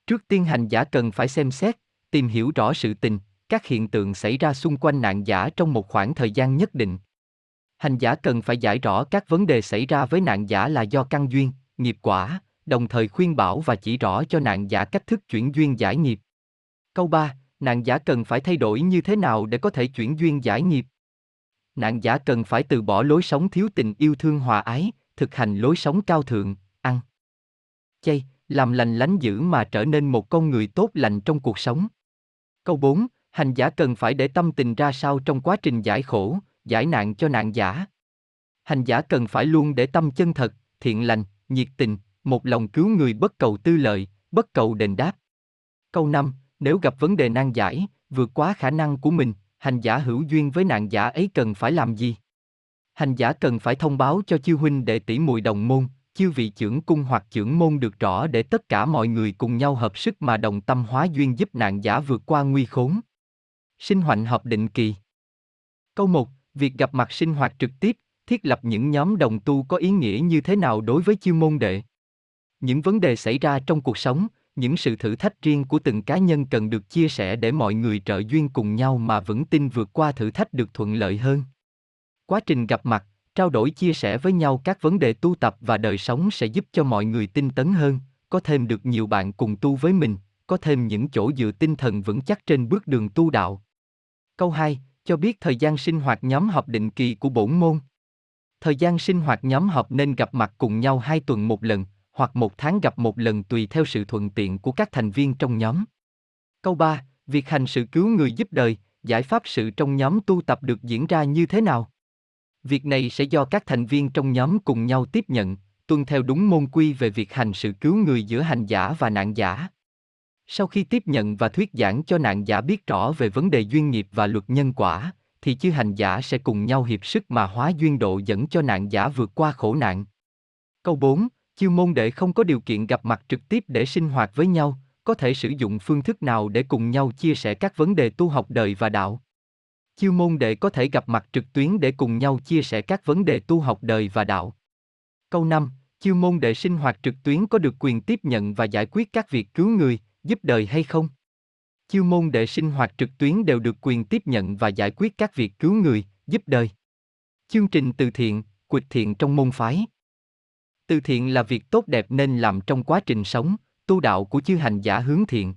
Trước tiên hành giả cần phải xem xét, tìm hiểu rõ sự tình, các hiện tượng xảy ra xung quanh nạn giả trong một khoảng thời gian nhất định. Hành giả cần phải giải rõ các vấn đề xảy ra với nạn giả là do căn duyên, nghiệp quả, đồng thời khuyên bảo và chỉ rõ cho nạn giả cách thức chuyển duyên giải nghiệp. Câu 3, nạn giả cần phải thay đổi như thế nào để có thể chuyển duyên giải nghiệp? Nạn giả cần phải từ bỏ lối sống thiếu tình yêu thương hòa ái, thực hành lối sống cao thượng, ăn chay, làm lành lánh dữ mà trở nên một con người tốt lành trong cuộc sống. Câu 4, hành giả cần phải để tâm tình ra sao trong quá trình giải khổ, giải nạn cho nạn giả. Hành giả cần phải luôn để tâm chân thật, thiện lành, nhiệt tình, một lòng cứu người bất cầu tư lợi, bất cầu đền đáp. Câu 5, nếu gặp vấn đề nan giải, vượt quá khả năng của mình, hành giả hữu duyên với nạn giả ấy cần phải làm gì? Hành giả cần phải thông báo cho chư huynh đệ tỷ mùi đồng môn, chư vị trưởng cung hoặc trưởng môn được rõ để tất cả mọi người cùng nhau hợp sức mà đồng tâm hóa duyên giúp nạn giả vượt qua nguy khốn. Sinh hoạt hợp định kỳ. Câu 1. Việc gặp mặt sinh hoạt trực tiếp, thiết lập những nhóm đồng tu có ý nghĩa như thế nào đối với chư môn đệ? Những vấn đề xảy ra trong cuộc sống, những sự thử thách riêng của từng cá nhân cần được chia sẻ để mọi người trợ duyên cùng nhau mà vững tin vượt qua thử thách được thuận lợi hơn. Quá trình gặp mặt, trao đổi chia sẻ với nhau các vấn đề tu tập và đời sống sẽ giúp cho mọi người tinh tấn hơn, có thêm được nhiều bạn cùng tu với mình, có thêm những chỗ dựa tinh thần vững chắc trên bước đường tu đạo. Câu 2, cho biết thời gian sinh hoạt nhóm họp định kỳ của bổn môn. Thời gian sinh hoạt nhóm họp nên gặp mặt cùng nhau hai tuần một lần, hoặc một tháng gặp một lần tùy theo sự thuận tiện của các thành viên trong nhóm. Câu 3, việc hành sự cứu người giúp đời, giải pháp sự trong nhóm tu tập được diễn ra như thế nào? Việc này sẽ do các thành viên trong nhóm cùng nhau tiếp nhận, tuân theo đúng môn quy về việc hành sự cứu người giữa hành giả và nạn giả. Sau khi tiếp nhận và thuyết giảng cho nạn giả biết rõ về vấn đề duyên nghiệp và luật nhân quả, thì chư hành giả sẽ cùng nhau hiệp sức mà hóa duyên độ dẫn cho nạn giả vượt qua khổ nạn. Câu 4, chư môn đệ không có điều kiện gặp mặt trực tiếp để sinh hoạt với nhau, có thể sử dụng phương thức nào để cùng nhau chia sẻ các vấn đề tu học đời và đạo. Chiêu môn đệ có thể gặp mặt trực tuyến để cùng nhau chia sẻ các vấn đề tu học đời và đạo. Câu 5, chiêu môn đệ sinh hoạt trực tuyến có được quyền tiếp nhận và giải quyết các việc cứu người, giúp đời hay không? Chiêu môn đệ sinh hoạt trực tuyến đều được quyền tiếp nhận và giải quyết các việc cứu người, giúp đời. Chương trình từ thiện, quịch thiện trong môn phái. Từ thiện là việc tốt đẹp nên làm trong quá trình sống, tu đạo của chư hành giả hướng thiện.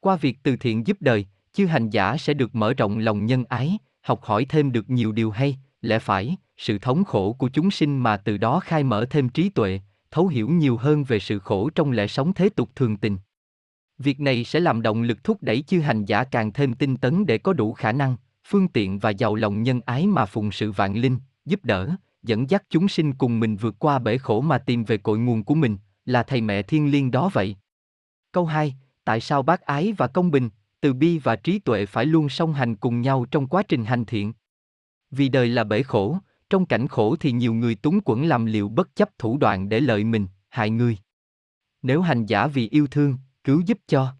Qua việc từ thiện giúp đời, chư hành giả sẽ được mở rộng lòng nhân ái, học hỏi thêm được nhiều điều hay, lẽ phải, sự thống khổ của chúng sinh mà từ đó khai mở thêm trí tuệ, thấu hiểu nhiều hơn về sự khổ trong lẽ sống thế tục thường tình. Việc này sẽ làm động lực thúc đẩy chư hành giả càng thêm tinh tấn để có đủ khả năng, phương tiện và giàu lòng nhân ái mà phụng sự vạn linh, giúp đỡ, dẫn dắt chúng sinh cùng mình vượt qua bể khổ mà tìm về cội nguồn của mình, là thầy mẹ thiên liêng đó vậy. Câu 2, tại sao bác ái và công bình, từ bi và trí tuệ phải luôn song hành cùng nhau trong quá trình hành thiện? Vì đời là bể khổ, trong cảnh khổ thì nhiều người túng quẫn làm liệu bất chấp thủ đoạn để lợi mình, hại người. Nếu hành giả vì yêu thương, cứu giúp cho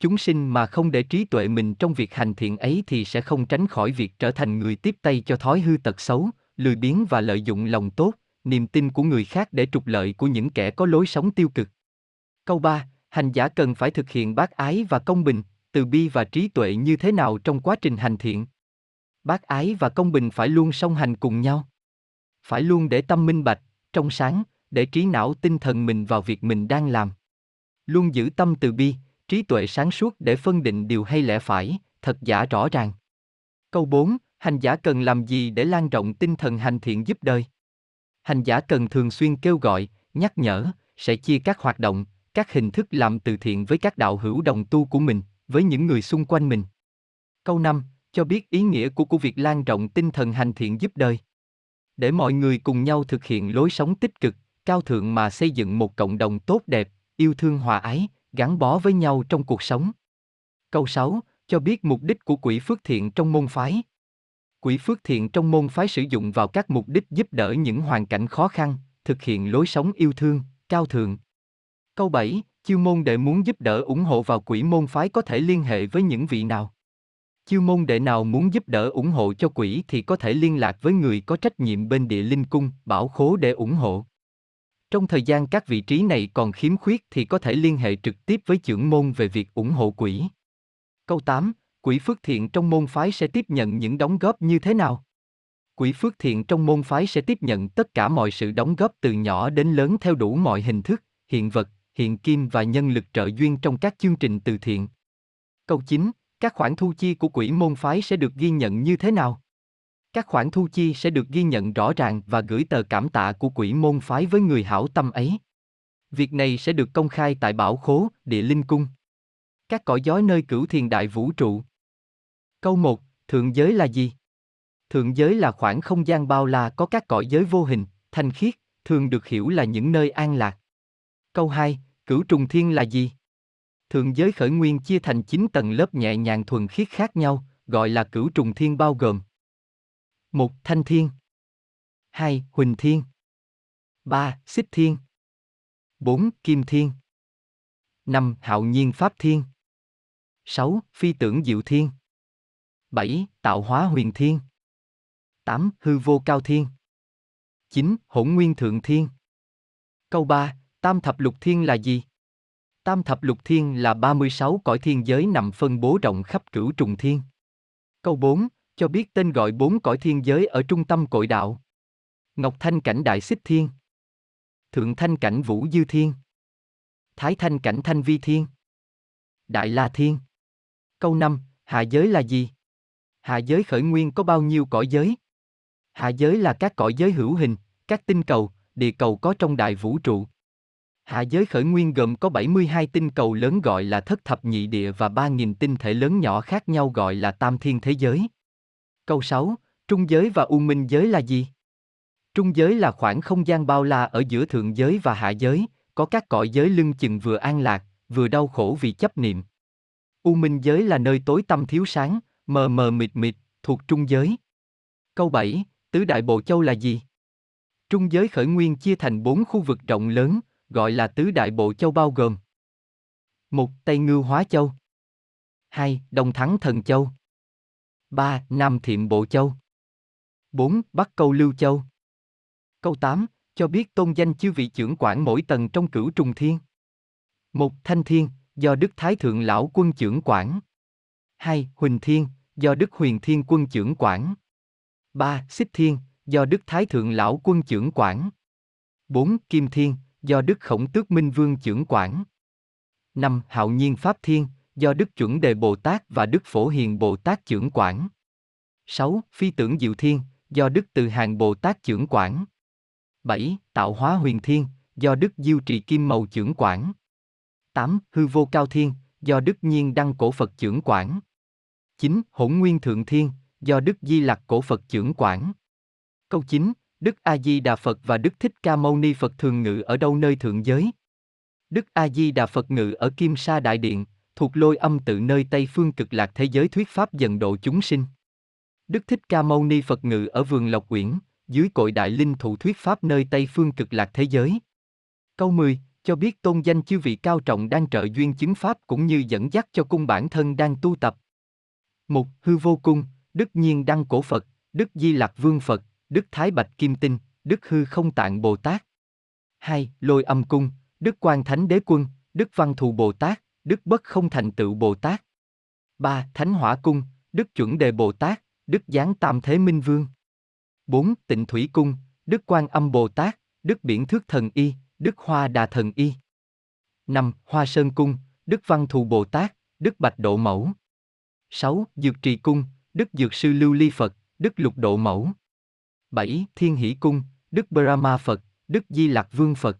chúng sinh mà không để trí tuệ mình trong việc hành thiện ấy thì sẽ không tránh khỏi việc trở thành người tiếp tay cho thói hư tật xấu, lười biếng và lợi dụng lòng tốt, niềm tin của người khác để trục lợi của những kẻ có lối sống tiêu cực. Câu 3, hành giả cần phải thực hiện bác ái và công bình, từ bi và trí tuệ như thế nào trong quá trình hành thiện? Bác ái và công bình phải luôn song hành cùng nhau. Phải luôn để tâm minh bạch, trong sáng, để trí não tinh thần mình vào việc mình đang làm. Luôn giữ tâm từ bi, trí tuệ sáng suốt để phân định điều hay lẽ phải, thật giả rõ ràng. Câu 4, hành giả cần làm gì để lan rộng tinh thần hành thiện giúp đời? Hành giả cần thường xuyên kêu gọi, nhắc nhở, sẽ chia các hoạt động, các hình thức làm từ thiện với các đạo hữu đồng tu của mình, với những người xung quanh mình. Câu 5, cho biết ý nghĩa của của việc lan rộng tinh thần hành thiện giúp đời. Để mọi người cùng nhau thực hiện lối sống tích cực, cao thượng mà xây dựng một cộng đồng tốt đẹp, yêu thương hòa ái, gắn bó với nhau trong cuộc sống. Câu 6, cho biết mục đích của quỹ phước thiện trong môn phái. Quỹ phước thiện trong môn phái sử dụng vào các mục đích giúp đỡ những hoàn cảnh khó khăn, thực hiện lối sống yêu thương, cao thượng. Câu 7, chiêu môn đệ muốn giúp đỡ ủng hộ vào quỹ môn phái có thể liên hệ với những vị nào? Chiêu môn đệ nào muốn giúp đỡ ủng hộ cho quỹ thì có thể liên lạc với người có trách nhiệm bên địa linh cung, bảo khố để ủng hộ. Trong thời gian các vị trí này còn khiếm khuyết thì có thể liên hệ trực tiếp với trưởng môn về việc ủng hộ quỹ. Câu 8, quỹ phước thiện trong môn phái sẽ tiếp nhận những đóng góp như thế nào? Quỹ phước thiện trong môn phái sẽ tiếp nhận tất cả mọi sự đóng góp từ nhỏ đến lớn theo đủ mọi hình thức, hiện vật, hiện kim và nhân lực trợ duyên trong các chương trình từ thiện. Câu 9, các khoản thu chi của quỹ môn phái sẽ được ghi nhận như thế nào? Các khoản thu chi sẽ được ghi nhận rõ ràng và gửi tờ cảm tạ của quỹ môn phái với người hảo tâm ấy. Việc này sẽ được công khai tại Bảo Khố, Địa Linh Cung. Các cõi giói nơi cửu thiền đại vũ trụ. Câu 1. Thượng giới là gì? Thượng giới là khoảng không gian bao la có các cõi giới vô hình, thanh khiết, thường được hiểu là những nơi an lạc. Câu 2. Cửu trùng thiên là gì? Thượng giới khởi nguyên chia thành 9 tầng lớp nhẹ nhàng thuần khiết khác nhau, gọi là cửu trùng thiên bao gồm một Thanh Thiên 2. Huỳnh Thiên 3. Xích Thiên 4. Kim Thiên 5. Hạo Nhiên Pháp Thiên 6. Phi tưởng Diệu Thiên 7. Tạo hóa huyền thiên. 8. Hư vô cao thiên. 9. Hỗn nguyên thượng thiên. Câu 3. Tam thập lục thiên là gì? Tam thập lục thiên là 36 cõi thiên giới nằm phân bố rộng khắp cửu trùng thiên. Câu 4. Cho biết tên gọi bốn cõi thiên giới ở trung tâm cội đạo. Ngọc Thanh cảnh Đại Xích Thiên. Thượng Thanh cảnh Vũ Dư Thiên. Thái Thanh cảnh Thanh Vi Thiên. Đại La Thiên. Câu 5. Hạ giới là gì? Hạ giới khởi nguyên có bao nhiêu cõi giới? Hạ giới là các cõi giới hữu hình, các tinh cầu, địa cầu có trong đại vũ trụ. Hạ giới khởi nguyên gồm có 72 tinh cầu lớn gọi là thất thập nhị địa và 3.000 tinh thể lớn nhỏ khác nhau gọi là tam thiên thế giới. Câu 6. Trung giới và u minh giới là gì? Trung giới là khoảng không gian bao la ở giữa thượng giới và hạ giới, có các cõi giới lưng chừng vừa an lạc, vừa đau khổ vì chấp niệm. U minh giới là nơi tối tâm thiếu sáng, mờ mờ mịt mịt, thuộc trung giới. Câu 7, tứ đại bộ châu là gì? Trung giới khởi nguyên chia thành bốn khu vực rộng lớn, gọi là tứ đại bộ châu bao gồm một Tây Ngưu Hóa Châu 2. Đông Thắng Thần Châu 3. Nam Thiệm Bộ Châu 4. Bắc Câu Lưu Châu Câu 8, cho biết tôn danh chư vị trưởng quản mỗi tầng trong cửu trùng thiên. một Thanh Thiên, do Đức Thái Thượng Lão Quân trưởng quản. 2. Huỳnh Thiên, do Đức Huyền Thiên Quân trưởng quản. 3. Xích Thiên, do Đức Thái Thượng Lão Quân trưởng quản. 4. Kim Thiên, do Đức Khổng Tước Minh Vương trưởng quản. 5. Hạo Nhiên Pháp Thiên, do Đức Chuẩn Đề Bồ Tát và Đức Phổ Hiền Bồ Tát trưởng quản. 6. Phi tưởng Diệu Thiên, do Đức Từ Hàng Bồ Tát trưởng quản. 7. Tạo hóa huyền thiên, do Đức Diêu Trì Kim Màu trưởng quản. 8. Hư vô cao thiên, do Đức Nhiên Đăng Cổ Phật trưởng quản. 9. Hỗn Nguyên Thượng Thiên, do Đức Di Lặc Cổ Phật trưởng quản. Câu 9. Đức A Di Đà Phật và Đức Thích Ca Mâu Ni Phật thường ngự ở đâu nơi thượng giới? Đức A Di Đà Phật ngự ở Kim Sa Đại Điện, thuộc lôi âm tự nơi Tây phương cực lạc thế giới thuyết pháp dần độ chúng sinh. Đức Thích Ca Mâu Ni Phật ngự ở vườn Lộc Uyển, dưới cội đại linh thụ thuyết pháp nơi Tây phương cực lạc thế giới. Câu 10, cho biết tôn danh chư vị cao trọng đang trợ duyên chứng pháp cũng như dẫn dắt cho cung bản thân đang tu tập. Một, hư vô cung, Đức Nhiên Đăng Cổ Phật, Đức Di Lạc Vương Phật, Đức Thái Bạch Kim Tinh, Đức Hư Không Tạng Bồ Tát. 2. Lôi âm cung, Đức Quan Thánh Đế Quân, Đức Văn Thù Bồ Tát, Đức Bất Không Thành Tựu Bồ Tát. 3. Thánh Hỏa Cung, Đức Chuẩn Đề Bồ Tát, Đức Giáng Tam Thế Minh Vương. 4. Tịnh Thủy Cung, Đức Quan Âm Bồ Tát, Đức Biển Thước Thần Y, Đức Hoa Đà Thần Y. 5. Hoa Sơn Cung, Đức Văn Thù Bồ Tát, Đức Bạch Độ Mẫu. 6. Dược Trì Cung, Đức Dược Sư Lưu Ly Phật, Đức Lục Độ Mẫu. 7. Thiên Hỷ Cung, Đức Brahma Phật, Đức Di Lạc Vương Phật.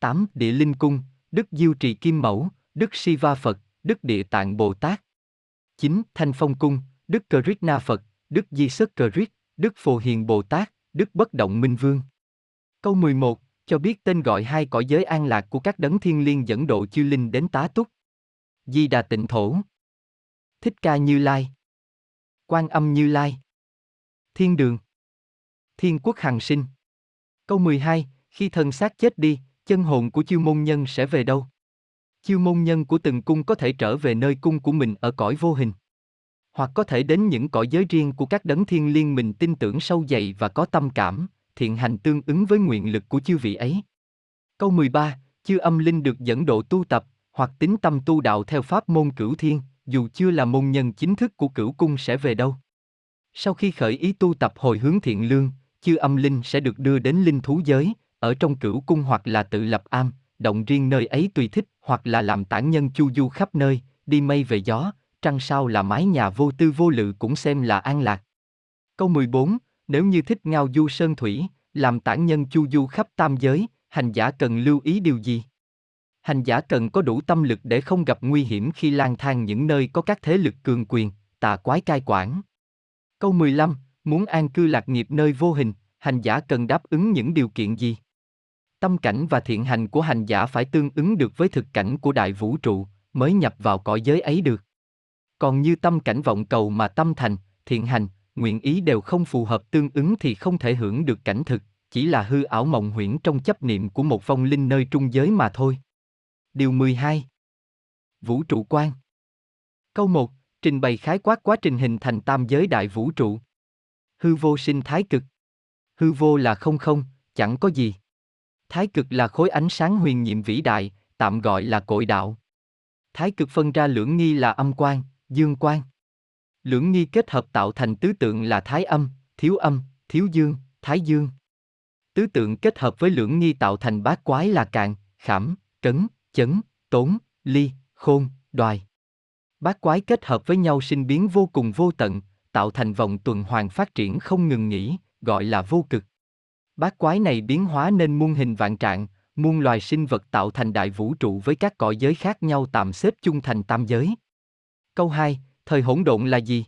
8. Địa Linh Cung, Đức Diêu Trì Kim Mẫu, Đức Siva Phật, Đức Địa Tạng Bồ Tát. 9. Thanh Phong Cung, Đức Krishna Phật, Đức Di Sức Krishna, Đức Phổ Hiền Bồ Tát, Đức Bất Động Minh Vương. Câu 11, cho biết tên gọi hai cõi giới an lạc của các đấng thiên liên dẫn độ chư linh đến tá túc. Di Đà Tịnh Thổ. Thích Ca Như Lai. Quan Âm Như Lai. Thiên Đường. Thiên Quốc Hằng Sinh. Câu 12, khi thân xác chết đi, chân hồn của chiêu môn nhân sẽ về đâu? Chiêu môn nhân của từng cung có thể trở về nơi cung của mình ở cõi vô hình hoặc có thể đến những cõi giới riêng của các đấng thiên liên mình tin tưởng sâu dày và có tâm cảm, thiện hành tương ứng với nguyện lực của chư vị ấy. Câu 13, chư âm linh được dẫn độ tu tập, hoặc tính tâm tu đạo theo pháp môn cửu thiên, dù chưa là môn nhân chính thức của cửu cung sẽ về đâu. Sau khi khởi ý tu tập hồi hướng thiện lương, chư âm linh sẽ được đưa đến linh thú giới, ở trong cửu cung hoặc là tự lập am, động riêng nơi ấy tùy thích, hoặc là làm tản nhân chu du khắp nơi, đi mây về gió, trăng sao là mái nhà vô tư vô lự cũng xem là an lạc. Câu 14, nếu như thích ngao du sơn thủy, làm tản nhân chu du khắp tam giới, hành giả cần lưu ý điều gì? Hành giả cần có đủ tâm lực để không gặp nguy hiểm khi lang thang những nơi có các thế lực cường quyền, tà quái cai quản. Câu 15, muốn an cư lạc nghiệp nơi vô hình, hành giả cần đáp ứng những điều kiện gì? Tâm cảnh và thiện hành của hành giả phải tương ứng được với thực cảnh của đại vũ trụ, mới nhập vào cõi giới ấy được. Còn như tâm cảnh vọng cầu mà tâm thành, thiện hành, nguyện ý đều không phù hợp tương ứng thì không thể hưởng được cảnh thực, chỉ là hư ảo mộng huyễn trong chấp niệm của một phong linh nơi trung giới mà thôi. Điều 12 Vũ trụ quan Câu 1. Trình bày khái quát quá trình hình thành tam giới đại vũ trụ. Hư vô sinh thái cực. Hư vô là không không, chẳng có gì. Thái cực là khối ánh sáng huyền nhiệm vĩ đại, tạm gọi là cội đạo. Thái cực phân ra lưỡng nghi là âm quan dương quan Lưỡng nghi kết hợp tạo thành tứ tượng là thái âm, thiếu âm, thiếu dương, thái dương. Tứ tượng kết hợp với lưỡng nghi tạo thành bát quái là cạn, khảm, cấn, chấn, tốn, ly, khôn, đoài. Bát quái kết hợp với nhau sinh biến vô cùng vô tận, tạo thành vòng tuần hoàn phát triển không ngừng nghỉ, gọi là vô cực. Bát quái này biến hóa nên muôn hình vạn trạng, muôn loài sinh vật tạo thành đại vũ trụ với các cõi giới khác nhau tạm xếp chung thành tam giới. Câu 2, thời hỗn độn là gì?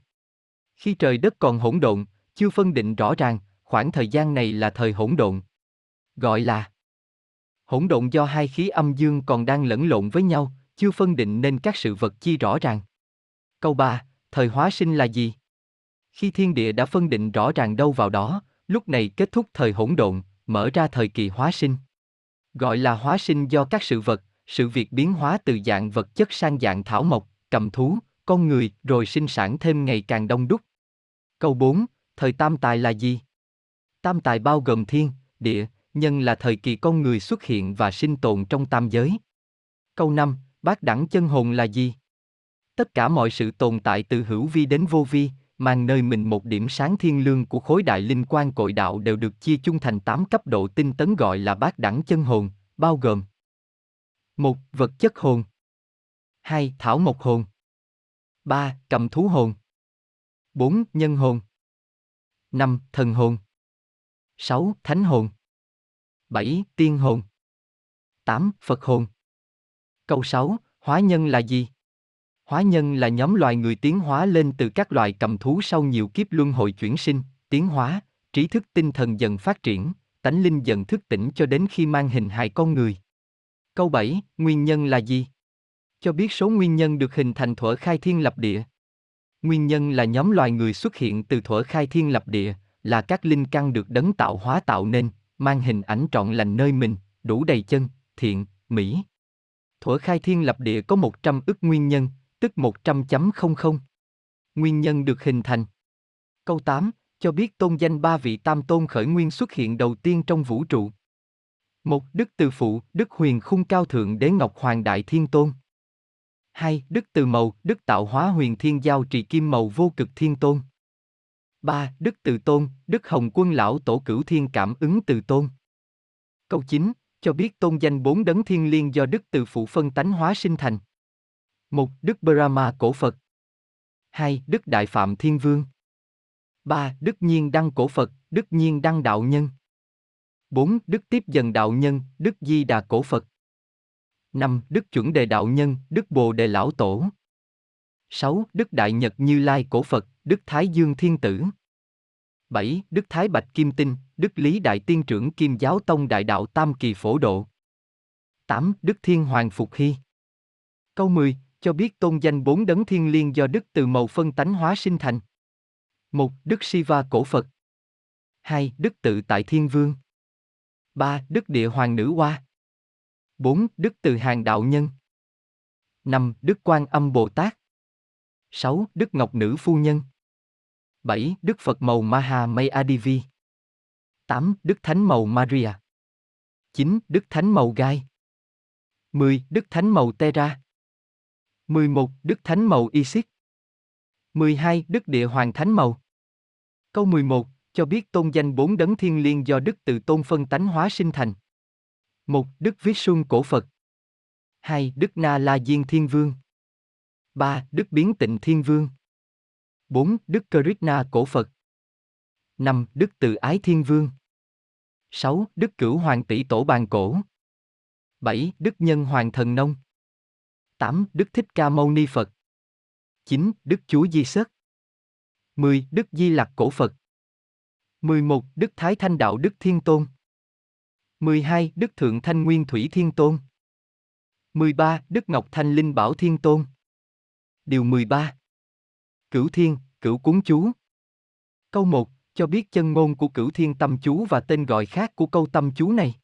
Khi trời đất còn hỗn độn, chưa phân định rõ ràng, khoảng thời gian này là thời hỗn độn. Gọi là hỗn độn do hai khí âm dương còn đang lẫn lộn với nhau, chưa phân định nên các sự vật chi rõ ràng. Câu 3, thời hóa sinh là gì? Khi thiên địa đã phân định rõ ràng đâu vào đó, lúc này kết thúc thời hỗn độn, mở ra thời kỳ hóa sinh. Gọi là hóa sinh do các sự vật, sự việc biến hóa từ dạng vật chất sang dạng thảo mộc, cầm thú, con người, rồi sinh sản thêm ngày càng đông đúc. Câu 4, thời tam tài là gì? Tam tài bao gồm thiên, địa, nhân là thời kỳ con người xuất hiện và sinh tồn trong tam giới. Câu 5, bát đẳng chân hồn là gì? Tất cả mọi sự tồn tại từ hữu vi đến vô vi, mang nơi mình một điểm sáng thiên lương của khối đại linh quan cội đạo đều được chia chung thành 8 cấp độ tinh tấn gọi là bát đẳng chân hồn, bao gồm một Vật chất hồn 2. Thảo mộc hồn 3. Cầm thú hồn 4. Nhân hồn 5. Thần hồn 6. Thánh hồn 7. Tiên hồn 8. Phật hồn Câu 6. Hóa nhân là gì? Hóa nhân là nhóm loài người tiến hóa lên từ các loài cầm thú sau nhiều kiếp luân hồi chuyển sinh, tiến hóa, trí thức tinh thần dần phát triển, tánh linh dần thức tỉnh cho đến khi mang hình hài con người. Câu 7, nguyên nhân là gì? Cho biết số nguyên nhân được hình thành thuở khai thiên lập địa. Nguyên nhân là nhóm loài người xuất hiện từ thuở khai thiên lập địa, là các linh căn được đấng tạo hóa tạo nên, mang hình ảnh trọn lành nơi mình, đủ đầy chân, thiện, mỹ. Thuở khai thiên lập địa có 100 ức nguyên nhân, tức 100.00. Nguyên nhân được hình thành. Câu 8, cho biết tôn danh ba vị tam tôn khởi nguyên xuất hiện đầu tiên trong vũ trụ. Một Đức Từ Phụ, Đức Huyền Khung Cao Thượng Đế Ngọc Hoàng Đại Thiên Tôn. Hai Đức Từ Mầu, Đức Tạo Hóa Huyền Thiên Giao Trì Kim Mầu Vô Cực Thiên Tôn. Ba Đức Từ Tôn, Đức Hồng Quân Lão Tổ Cửu Thiên Cảm ứng Từ Tôn. Câu 9, cho biết tôn danh bốn đấng thiên liên do Đức Từ Phụ phân tánh hóa sinh thành. 1. Đức Brahma Cổ Phật. 2. Đức Đại Phạm Thiên Vương. 3. Đức Nhiên Đăng Cổ Phật, Đức Nhiên Đăng Đạo Nhân. 4. Đức Tiếp Dần Đạo Nhân, Đức Di Đà Cổ Phật. 5. Đức Chuẩn Đề Đạo Nhân, Đức Bồ Đề Lão Tổ. 6. Đức Đại Nhật Như Lai Cổ Phật, Đức Thái Dương Thiên Tử. 7. Đức Thái Bạch Kim Tinh, Đức Lý Đại Tiên Trưởng Kim Giáo Tông Đại Đạo Tam Kỳ Phổ Độ. 8. Đức Thiên Hoàng Phục Hy. Câu 10, cho biết tôn danh bốn đấng thiên liêng do Đức từ màu phân tánh hóa sinh thành. một, Đức Siva cổ Phật. 2. Đức tự tại Thiên Vương. 3. Đức Địa Hoàng Nữ Hoa. 4. Đức Từ Hàng Đạo Nhân. 5. Đức Quan Âm Bồ Tát. 6. Đức Ngọc Nữ Phu Nhân. 7. Đức Phật Màu Maha Mayadivi. 8. Đức Thánh Màu Maria. 9. Đức Thánh Màu Gai. 10. Đức Thánh Màu Tera. 11. Đức Thánh Màu Isis. 12. Đức Địa Hoàng Thánh Màu. Câu 11 cho biết tôn danh bốn đấng thiên liêng do Đức tự tôn phân tánh hóa sinh thành. 1. Đức Viết Xuân Cổ Phật 2. Đức Na La Diên Thiên Vương 3. Đức Biến Tịnh Thiên Vương 4. Đức Krishna Cổ Phật 5. Đức Tự Ái Thiên Vương 6. Đức Cửu Hoàng Tỷ Tổ Bàn Cổ 7. Đức Nhân Hoàng Thần Nông 8. Đức Thích Ca Mâu Ni Phật 9. Đức Chúa Di Sất 10. Đức Di Lặc Cổ Phật 11. Đức Thái Thanh Đạo Đức Thiên Tôn 12. Đức Thượng Thanh Nguyên Thủy Thiên Tôn 13. Đức Ngọc Thanh Linh Bảo Thiên Tôn Điều 13 Cửu Thiên, Cửu Cúng Chú Câu 1, cho biết chân ngôn của Cửu Thiên Tâm Chú và tên gọi khác của câu tâm chú này.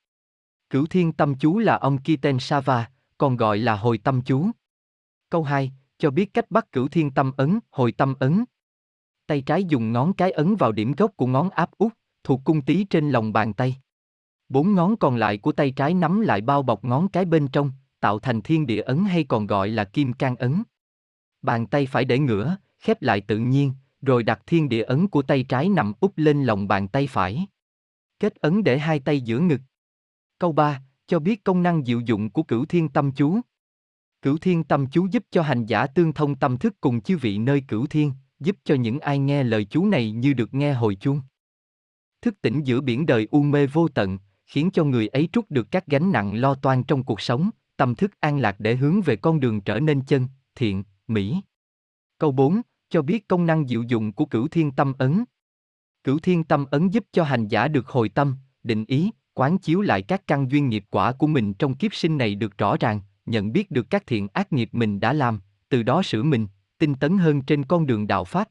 Cửu Thiên Tâm Chú là ông Kiten Sava, còn gọi là hồi tâm chú. Câu 2, cho biết cách bắt cửu thiên tâm ấn, hồi tâm ấn. Tay trái dùng ngón cái ấn vào điểm gốc của ngón áp út, thuộc cung tí trên lòng bàn tay. Bốn ngón còn lại của tay trái nắm lại bao bọc ngón cái bên trong, tạo thành thiên địa ấn hay còn gọi là kim can ấn. Bàn tay phải để ngửa, khép lại tự nhiên, rồi đặt thiên địa ấn của tay trái nằm úp lên lòng bàn tay phải. Kết ấn để hai tay giữa ngực. Câu 3, cho biết công năng diệu dụng của cửu thiên tâm chú. Cửu thiên tâm chú giúp cho hành giả tương thông tâm thức cùng chư vị nơi cửu thiên, giúp cho những ai nghe lời chú này như được nghe hồi chuông. Thức tỉnh giữa biển đời u mê vô tận, khiến cho người ấy trút được các gánh nặng lo toan trong cuộc sống, tâm thức an lạc để hướng về con đường trở nên chân, thiện, mỹ. Câu 4, cho biết công năng diệu dụng của cửu thiên tâm ấn. Cửu thiên tâm ấn giúp cho hành giả được hồi tâm, định ý, quán chiếu lại các căn duyên nghiệp quả của mình trong kiếp sinh này được rõ ràng, nhận biết được các thiện ác nghiệp mình đã làm, từ đó sửa mình, tinh tấn hơn trên con đường đạo Pháp.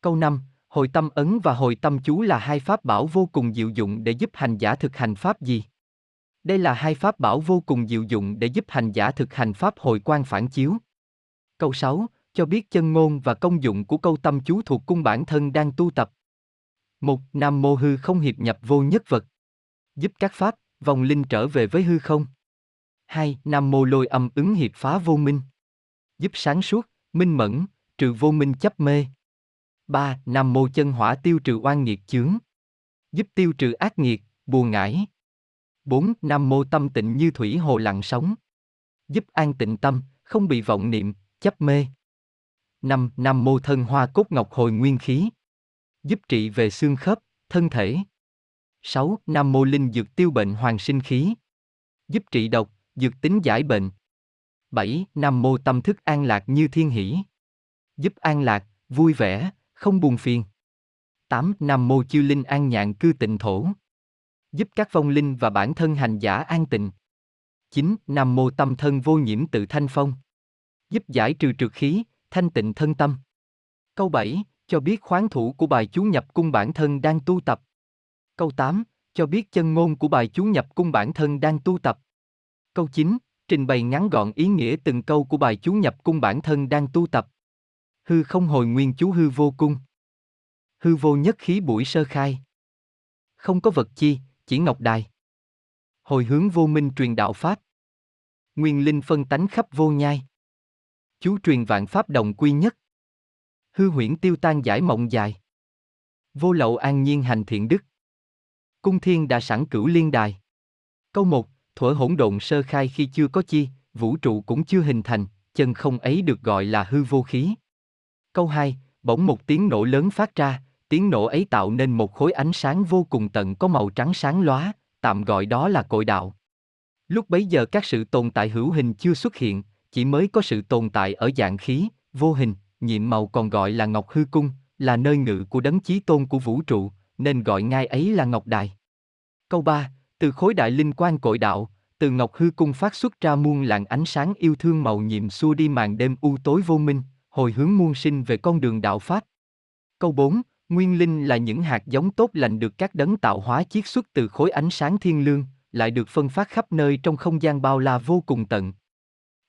Câu 5, hồi tâm ấn và hồi tâm chú là hai pháp bảo vô cùng diệu dụng để giúp hành giả thực hành Pháp gì? Đây là hai pháp bảo vô cùng diệu dụng để giúp hành giả thực hành Pháp hồi quan phản chiếu. Câu 6, cho biết chân ngôn và công dụng của câu tâm chú thuộc cung bản thân đang tu tập. Một, Nam mô hư không hiệp nhập vô nhất vật. Giúp các pháp, vòng linh trở về với hư không. Hai, Nam mô lôi âm ứng hiệp phá vô minh. Giúp sáng suốt, minh mẫn, trừ vô minh chấp mê. Ba, Nam mô chân hỏa tiêu trừ oan nghiệt chướng. Giúp tiêu trừ ác nghiệt, buồn ngãi. Bốn, Nam mô tâm tịnh như thủy hồ lặng sóng. Giúp an tịnh tâm, không bị vọng niệm, chấp mê. 5. Nam mô thân hoa cốt ngọc hồi nguyên khí. Giúp trị về xương khớp, thân thể. 6. Nam mô linh dược tiêu bệnh hoàng sinh khí. Giúp trị độc, dược tính giải bệnh. 7. Nam mô tâm thức an lạc như thiên hỷ. Giúp an lạc, vui vẻ, không buồn phiền. 8. Nam mô chiêu linh an nhạn cư tịnh thổ. Giúp các vong linh và bản thân hành giả an tịnh. 9. Nam mô tâm thân vô nhiễm tự thanh phong. Giúp giải trừ trượt khí, thanh tịnh thân tâm. Câu 7, cho biết khoáng thủ của bài chú nhập cung bản thân đang tu tập. Câu 8, cho biết chân ngôn của bài chú nhập cung bản thân đang tu tập. Câu 9, trình bày ngắn gọn ý nghĩa từng câu của bài chú nhập cung bản thân đang tu tập. Hư không hồi nguyên chú hư vô cung. Hư vô nhất khí buổi sơ khai. Không có vật chi, chỉ ngọc đài. Hồi hướng vô minh truyền đạo Pháp. Nguyên linh phân tánh khắp vô nhai chú truyền vạn pháp đồng quy nhất. Hư huyễn tiêu tan giải mộng dài. Vô lậu an nhiên hành thiện đức. Cung thiên đã sẵn cửu liên đài. Câu 1, thuở hỗn độn sơ khai khi chưa có chi, vũ trụ cũng chưa hình thành, chân không ấy được gọi là hư vô khí. Câu 2, bỗng một tiếng nổ lớn phát ra, tiếng nổ ấy tạo nên một khối ánh sáng vô cùng tận có màu trắng sáng lóa, tạm gọi đó là cội đạo. Lúc bấy giờ các sự tồn tại hữu hình chưa xuất hiện, chỉ mới có sự tồn tại ở dạng khí, vô hình, nhiệm màu còn gọi là Ngọc Hư Cung, là nơi ngự của đấng chí tôn của vũ trụ, nên gọi ngay ấy là Ngọc Đại. Câu 3, từ khối đại linh quan cội đạo, từ Ngọc Hư Cung phát xuất ra muôn làn ánh sáng yêu thương màu nhiệm xua đi màn đêm u tối vô minh, hồi hướng muôn sinh về con đường đạo Pháp. Câu 4, Nguyên linh là những hạt giống tốt lành được các đấng tạo hóa chiết xuất từ khối ánh sáng thiên lương, lại được phân phát khắp nơi trong không gian bao la vô cùng tận.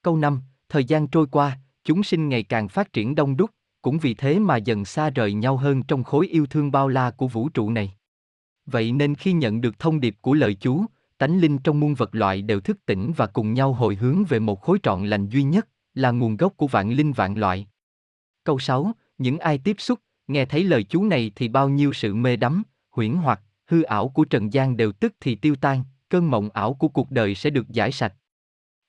Câu 5, thời gian trôi qua, chúng sinh ngày càng phát triển đông đúc, cũng vì thế mà dần xa rời nhau hơn trong khối yêu thương bao la của vũ trụ này. Vậy nên khi nhận được thông điệp của lời chú, tánh linh trong muôn vật loại đều thức tỉnh và cùng nhau hồi hướng về một khối trọn lành duy nhất, là nguồn gốc của vạn linh vạn loại. Câu 6, những ai tiếp xúc, nghe thấy lời chú này thì bao nhiêu sự mê đắm, huyễn hoặc, hư ảo của trần gian đều tức thì tiêu tan, cơn mộng ảo của cuộc đời sẽ được giải sạch.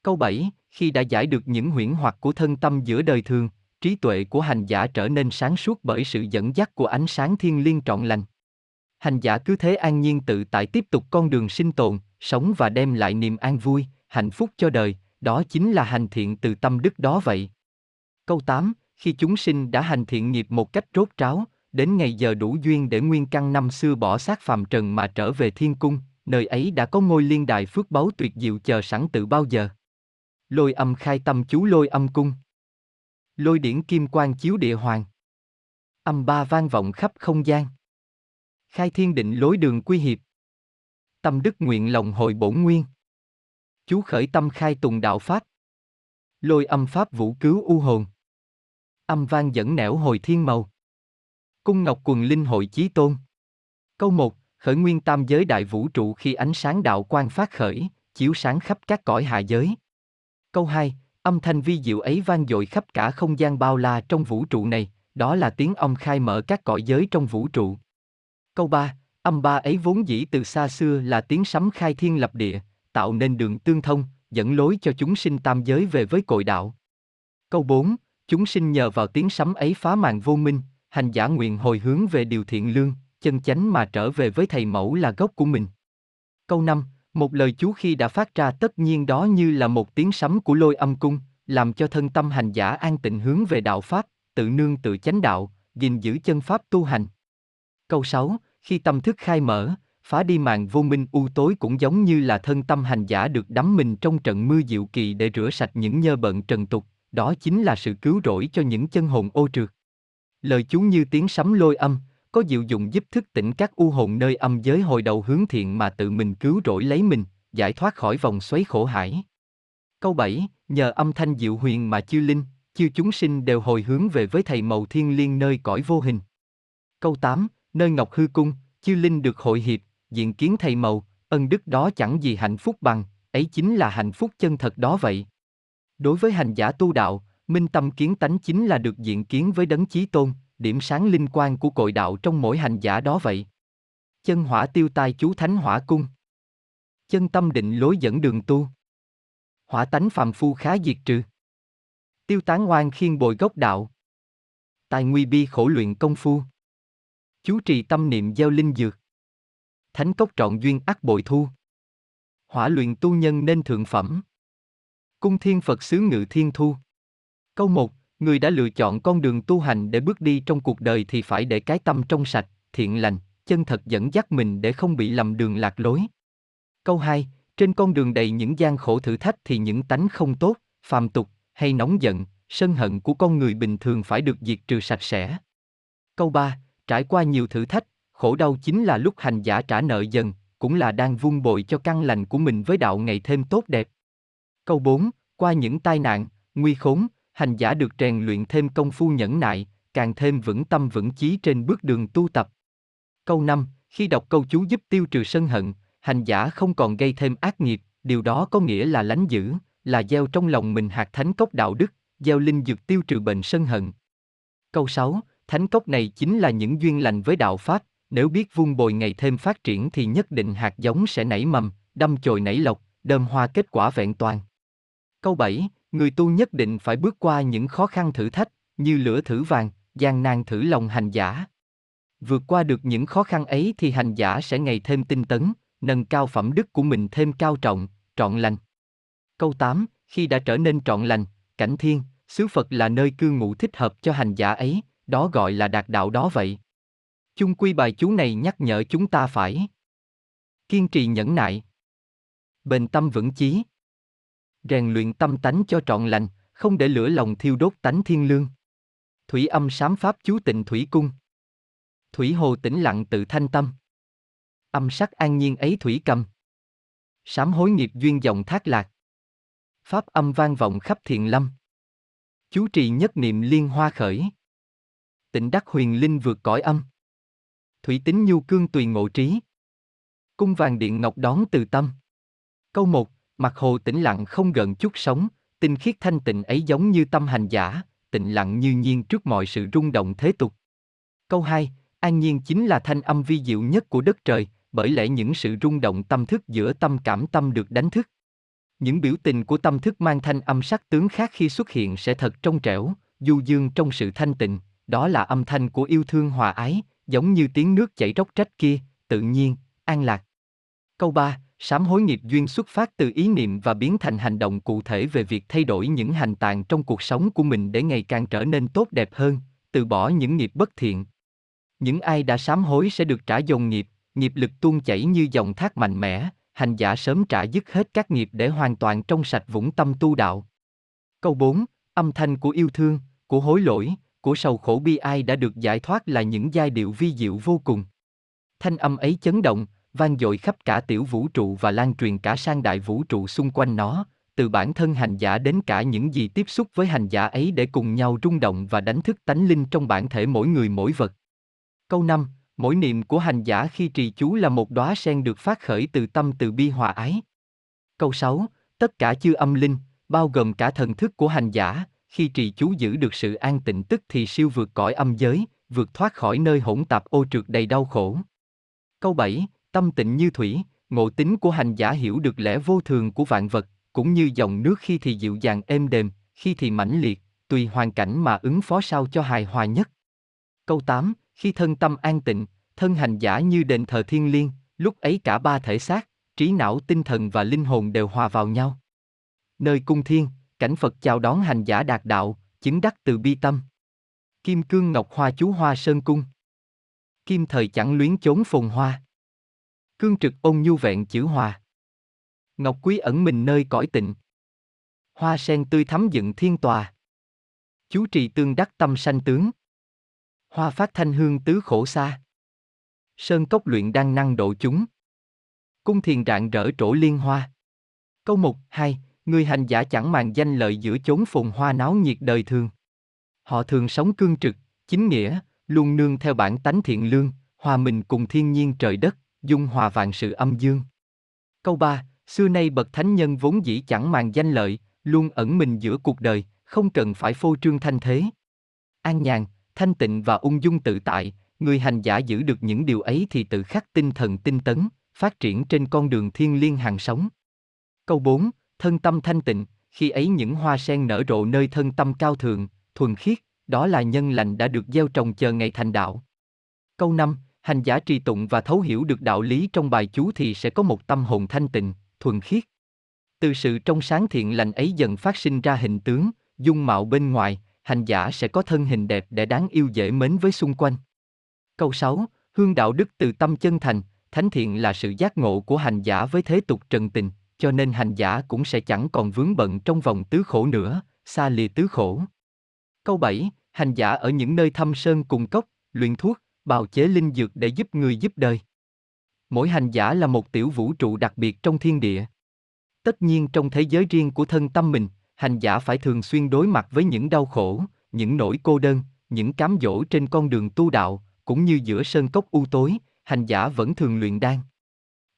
Câu 7, khi đã giải được những huyễn hoặc của thân tâm giữa đời thường, trí tuệ của hành giả trở nên sáng suốt bởi sự dẫn dắt của ánh sáng thiên liêng trọn lành. Hành giả cứ thế an nhiên tự tại tiếp tục con đường sinh tồn, sống và đem lại niềm an vui, hạnh phúc cho đời, đó chính là hành thiện từ tâm đức đó vậy. Câu 8, khi chúng sinh đã hành thiện nghiệp một cách rốt ráo, đến ngày giờ đủ duyên để nguyên căn năm xưa bỏ xác phàm trần mà trở về thiên cung, nơi ấy đã có ngôi liên đài phước báu tuyệt diệu chờ sẵn từ bao giờ. Lôi âm khai tâm chú lôi âm cung. Lôi điển kim quang chiếu địa hoàng. Âm ba vang vọng khắp không gian. Khai thiên định lối đường quy hiệp. Tâm đức nguyện lòng hội bổn nguyên. Chú khởi tâm khai tùng đạo pháp. Lôi âm pháp vũ cứu u hồn. Âm vang dẫn nẻo hồi thiên màu. Cung ngọc quần linh hội chí tôn. Câu 1, khởi nguyên tam giới đại vũ trụ khi ánh sáng đạo quang phát khởi, chiếu sáng khắp các cõi hạ giới. Câu 2, âm thanh vi diệu ấy vang dội khắp cả không gian bao la trong vũ trụ này, đó là tiếng ông khai mở các cõi giới trong vũ trụ. Câu 3, âm ba ấy vốn dĩ từ xa xưa là tiếng sấm khai thiên lập địa, tạo nên đường tương thông, dẫn lối cho chúng sinh tam giới về với cội đạo. Câu 4, chúng sinh nhờ vào tiếng sấm ấy phá màn vô minh, hành giả nguyện hồi hướng về điều thiện lương, chân chánh mà trở về với thầy mẫu là gốc của mình. Câu 5, một lời chú khi đã phát ra tất nhiên đó như là một tiếng sấm của lôi âm cung, làm cho thân tâm hành giả an tịnh hướng về đạo Pháp, tự nương tự chánh đạo, gìn giữ chân Pháp tu hành. Câu 6, khi tâm thức khai mở, phá đi màn vô minh u tối cũng giống như là thân tâm hành giả được đắm mình trong trận mưa diệu kỳ để rửa sạch những nhơ bận trần tục, đó chính là sự cứu rỗi cho những chân hồn ô trượt. Lời chú như tiếng sấm lôi âm, có diệu dụng giúp thức tỉnh các u hồn nơi âm giới hồi đầu hướng thiện mà tự mình cứu rỗi lấy mình, giải thoát khỏi vòng xoáy khổ hải. Câu 7, nhờ âm thanh diệu huyền mà chư linh, chư chúng sinh đều hồi hướng về với thầy màu thiên liên nơi cõi vô hình. Câu 8, nơi Ngọc Hư Cung, chư linh được hội hiệp, diện kiến thầy màu, ân đức đó chẳng gì hạnh phúc bằng, ấy chính là hạnh phúc chân thật đó vậy. Đối với hành giả tu đạo, minh tâm kiến tánh chính là được diện kiến với đấng chí tôn, điểm sáng linh quan của cội đạo trong mỗi hành giả đó vậy. Chân hỏa tiêu tai chú thánh hỏa cung. Chân tâm định lối dẫn đường tu. Hỏa tánh phàm phu khá diệt trừ. Tiêu tán oan khiên bồi gốc đạo. Tài nguy bi khổ luyện công phu. Chú trì tâm niệm gieo linh dược. Thánh cốc trọn duyên ác bội thu. Hỏa luyện tu nhân nên thượng phẩm. Cung thiên Phật xứ ngự thiên thu. Câu 1, người đã lựa chọn con đường tu hành để bước đi trong cuộc đời thì phải để cái tâm trong sạch, thiện lành, chân thật dẫn dắt mình để không bị lầm đường lạc lối. Câu 2, trên con đường đầy những gian khổ thử thách thì những tánh không tốt, phàm tục, hay nóng giận, sân hận của con người bình thường phải được diệt trừ sạch sẽ. Câu 3, trải qua nhiều thử thách, khổ đau chính là lúc hành giả trả nợ dần, cũng là đang vun bồi cho căn lành của mình với đạo ngày thêm tốt đẹp. Câu 4, qua những tai nạn, nguy khốn, hành giả được rèn luyện thêm công phu nhẫn nại, càng thêm vững tâm vững chí trên bước đường tu tập. Câu 5, khi đọc câu chú giúp tiêu trừ sân hận, hành giả không còn gây thêm ác nghiệp, điều đó có nghĩa là lánh giữ, là gieo trong lòng mình hạt thánh cốc đạo đức, gieo linh dược tiêu trừ bệnh sân hận. Câu 6, thánh cốc này chính là những duyên lành với đạo Pháp, nếu biết vun bồi ngày thêm phát triển thì nhất định hạt giống sẽ nảy mầm, đâm chồi nảy lộc, đơm hoa kết quả vẹn toàn. Câu 7, người tu nhất định phải bước qua những khó khăn thử thách, như lửa thử vàng, gian nan thử lòng hành giả. Vượt qua được những khó khăn ấy thì hành giả sẽ ngày thêm tinh tấn, nâng cao phẩm đức của mình thêm cao trọng, trọn lành. Câu 8, khi đã trở nên trọn lành, cảnh thiên, xứ Phật là nơi cư ngụ thích hợp cho hành giả ấy, đó gọi là đạt đạo đó vậy. Chung quy bài chú này nhắc nhở chúng ta phải kiên trì nhẫn nại, bền tâm vững chí, rèn luyện tâm tánh cho trọn lành, không để lửa lòng thiêu đốt tánh thiên lương. Thủy âm sám pháp chú tịnh thủy cung. Thủy hồ tĩnh lặng tự thanh tâm. Âm sắc an nhiên ấy thủy cầm. Sám hối nghiệp duyên dòng thác lạc. Pháp âm vang vọng khắp thiện lâm. Chú trì nhất niệm liên hoa khởi. Tịnh đắc huyền linh vượt cõi âm. Thủy tính nhu cương tùy ngộ trí. Cung vàng điện ngọc đón từ tâm. Câu 1, mặt hồ tĩnh lặng không gần chút sóng, tinh khiết thanh tịnh ấy giống như tâm hành giả, tịnh lặng như nhiên trước mọi sự rung động thế tục. Câu 2, an nhiên chính là thanh âm vi diệu nhất của đất trời, bởi lẽ những sự rung động tâm thức giữa tâm cảm tâm được đánh thức. Những biểu tình của tâm thức mang thanh âm sắc tướng khác khi xuất hiện sẽ thật trong trẻo, du dương trong sự thanh tịnh, đó là âm thanh của yêu thương hòa ái, giống như tiếng nước chảy róc rách kia, tự nhiên, an lạc. Câu 3, sám hối nghiệp duyên xuất phát từ ý niệm và biến thành hành động cụ thể về việc thay đổi những hành tàn trong cuộc sống của mình để ngày càng trở nên tốt đẹp hơn, từ bỏ những nghiệp bất thiện. Những ai đã sám hối sẽ được trả dồn nghiệp, nghiệp lực tuôn chảy như dòng thác mạnh mẽ, hành giả sớm trả dứt hết các nghiệp để hoàn toàn trong sạch vũng tâm tu đạo. Câu 4, âm thanh của yêu thương, của hối lỗi, của sầu khổ bi ai đã được giải thoát là những giai điệu vi diệu vô cùng. Thanh âm ấy chấn động, vang dội khắp cả tiểu vũ trụ và lan truyền cả sang đại vũ trụ xung quanh nó, từ bản thân hành giả đến cả những gì tiếp xúc với hành giả ấy để cùng nhau rung động và đánh thức tánh linh trong bản thể mỗi người mỗi vật. Câu 5, mỗi niệm của hành giả khi trì chú là một đóa sen được phát khởi từ tâm từ bi hòa ái. Câu 6, tất cả chư âm linh, bao gồm cả thần thức của hành giả, khi trì chú giữ được sự an tịnh tức thì siêu vượt cõi âm giới, vượt thoát khỏi nơi hỗn tạp ô trượt đầy đau khổ. Câu 7, tâm tịnh như thủy, ngộ tính của hành giả hiểu được lẽ vô thường của vạn vật, cũng như dòng nước khi thì dịu dàng êm đềm, khi thì mãnh liệt, tùy hoàn cảnh mà ứng phó sao cho hài hòa nhất. Câu 8, khi thân tâm an tịnh, thân hành giả như đền thờ thiên liêng, lúc ấy cả ba thể xác, trí não tinh thần và linh hồn đều hòa vào nhau. Nơi cung thiên, cảnh Phật chào đón hành giả đạt đạo, chứng đắc từ bi tâm. Kim cương ngọc hoa chú hoa sơn cung. Kim thời chẳng luyến chốn phồn hoa. Cương trực ôn nhu vẹn chữ hòa. Ngọc quý ẩn mình nơi cõi tịnh. Hoa sen tươi thắm dựng thiên tòa. Chú trì tương đắc tâm sanh tướng. Hoa phát thanh hương tứ khổ xa. Sơn cốc luyện đang năng độ chúng. Cung thiền rạng rỡ trổ liên hoa. Câu 1, 2, người hành giả chẳng màng danh lợi giữa chốn phồn hoa náo nhiệt đời thường. Họ thường sống cương trực, chính nghĩa, luôn nương theo bản tánh thiện lương, hòa mình cùng thiên nhiên trời đất, dung hòa vạn sự âm dương. Câu 3, xưa nay bậc thánh nhân vốn dĩ chẳng màng danh lợi, luôn ẩn mình giữa cuộc đời, không cần phải phô trương thanh thế. An nhàn, thanh tịnh và ung dung tự tại, người hành giả giữ được những điều ấy thì tự khắc tinh thần tinh tấn, phát triển trên con đường thiên liêng hàng sống. Câu 4, thân tâm thanh tịnh, khi ấy những hoa sen nở rộ nơi thân tâm cao thượng, thuần khiết, đó là nhân lành đã được gieo trồng chờ ngày thành đạo. Câu 5, hành giả trì tụng và thấu hiểu được đạo lý trong bài chú thì sẽ có một tâm hồn thanh tịnh, thuần khiết. Từ sự trong sáng thiện lành ấy dần phát sinh ra hình tướng, dung mạo bên ngoài, hành giả sẽ có thân hình đẹp để đáng yêu dễ mến với xung quanh. Câu 6, hương đạo đức từ tâm chân thành, thánh thiện là sự giác ngộ của hành giả với thế tục trần tình, cho nên hành giả cũng sẽ chẳng còn vướng bận trong vòng tứ khổ nữa, xa lìa tứ khổ. Câu 7, hành giả ở những nơi thâm sơn cùng cốc, luyện thuốc, bào chế linh dược để giúp người giúp đời. Mỗi hành giả là một tiểu vũ trụ đặc biệt trong thiên địa. Tất nhiên trong thế giới riêng của thân tâm mình, hành giả phải thường xuyên đối mặt với những đau khổ, những nỗi cô đơn, những cám dỗ trên con đường tu đạo, cũng như giữa sơn cốc u tối, hành giả vẫn thường luyện đan.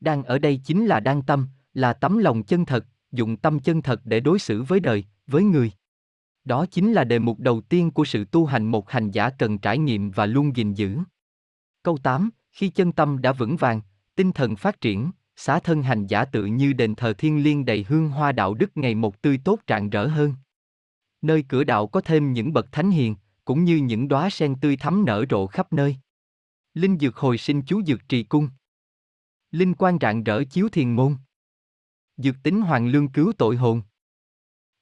Đan ở đây chính là đan tâm, là tấm lòng chân thật, dùng tâm chân thật để đối xử với đời, với người. Đó chính là đề mục đầu tiên của sự tu hành một hành giả cần trải nghiệm và luôn gìn giữ. Câu 8, khi chân tâm đã vững vàng, tinh thần phát triển, xá thân hành giả tự như đền thờ thiên liêng đầy hương hoa đạo đức ngày một tươi tốt trạng rỡ hơn. Nơi cửa đạo có thêm những bậc thánh hiền, cũng như những đóa sen tươi thắm nở rộ khắp nơi. Linh dược hồi sinh chú dược trì cung. Linh quan rạng rỡ chiếu thiền môn. Dược tính hoàng lương cứu tội hồn.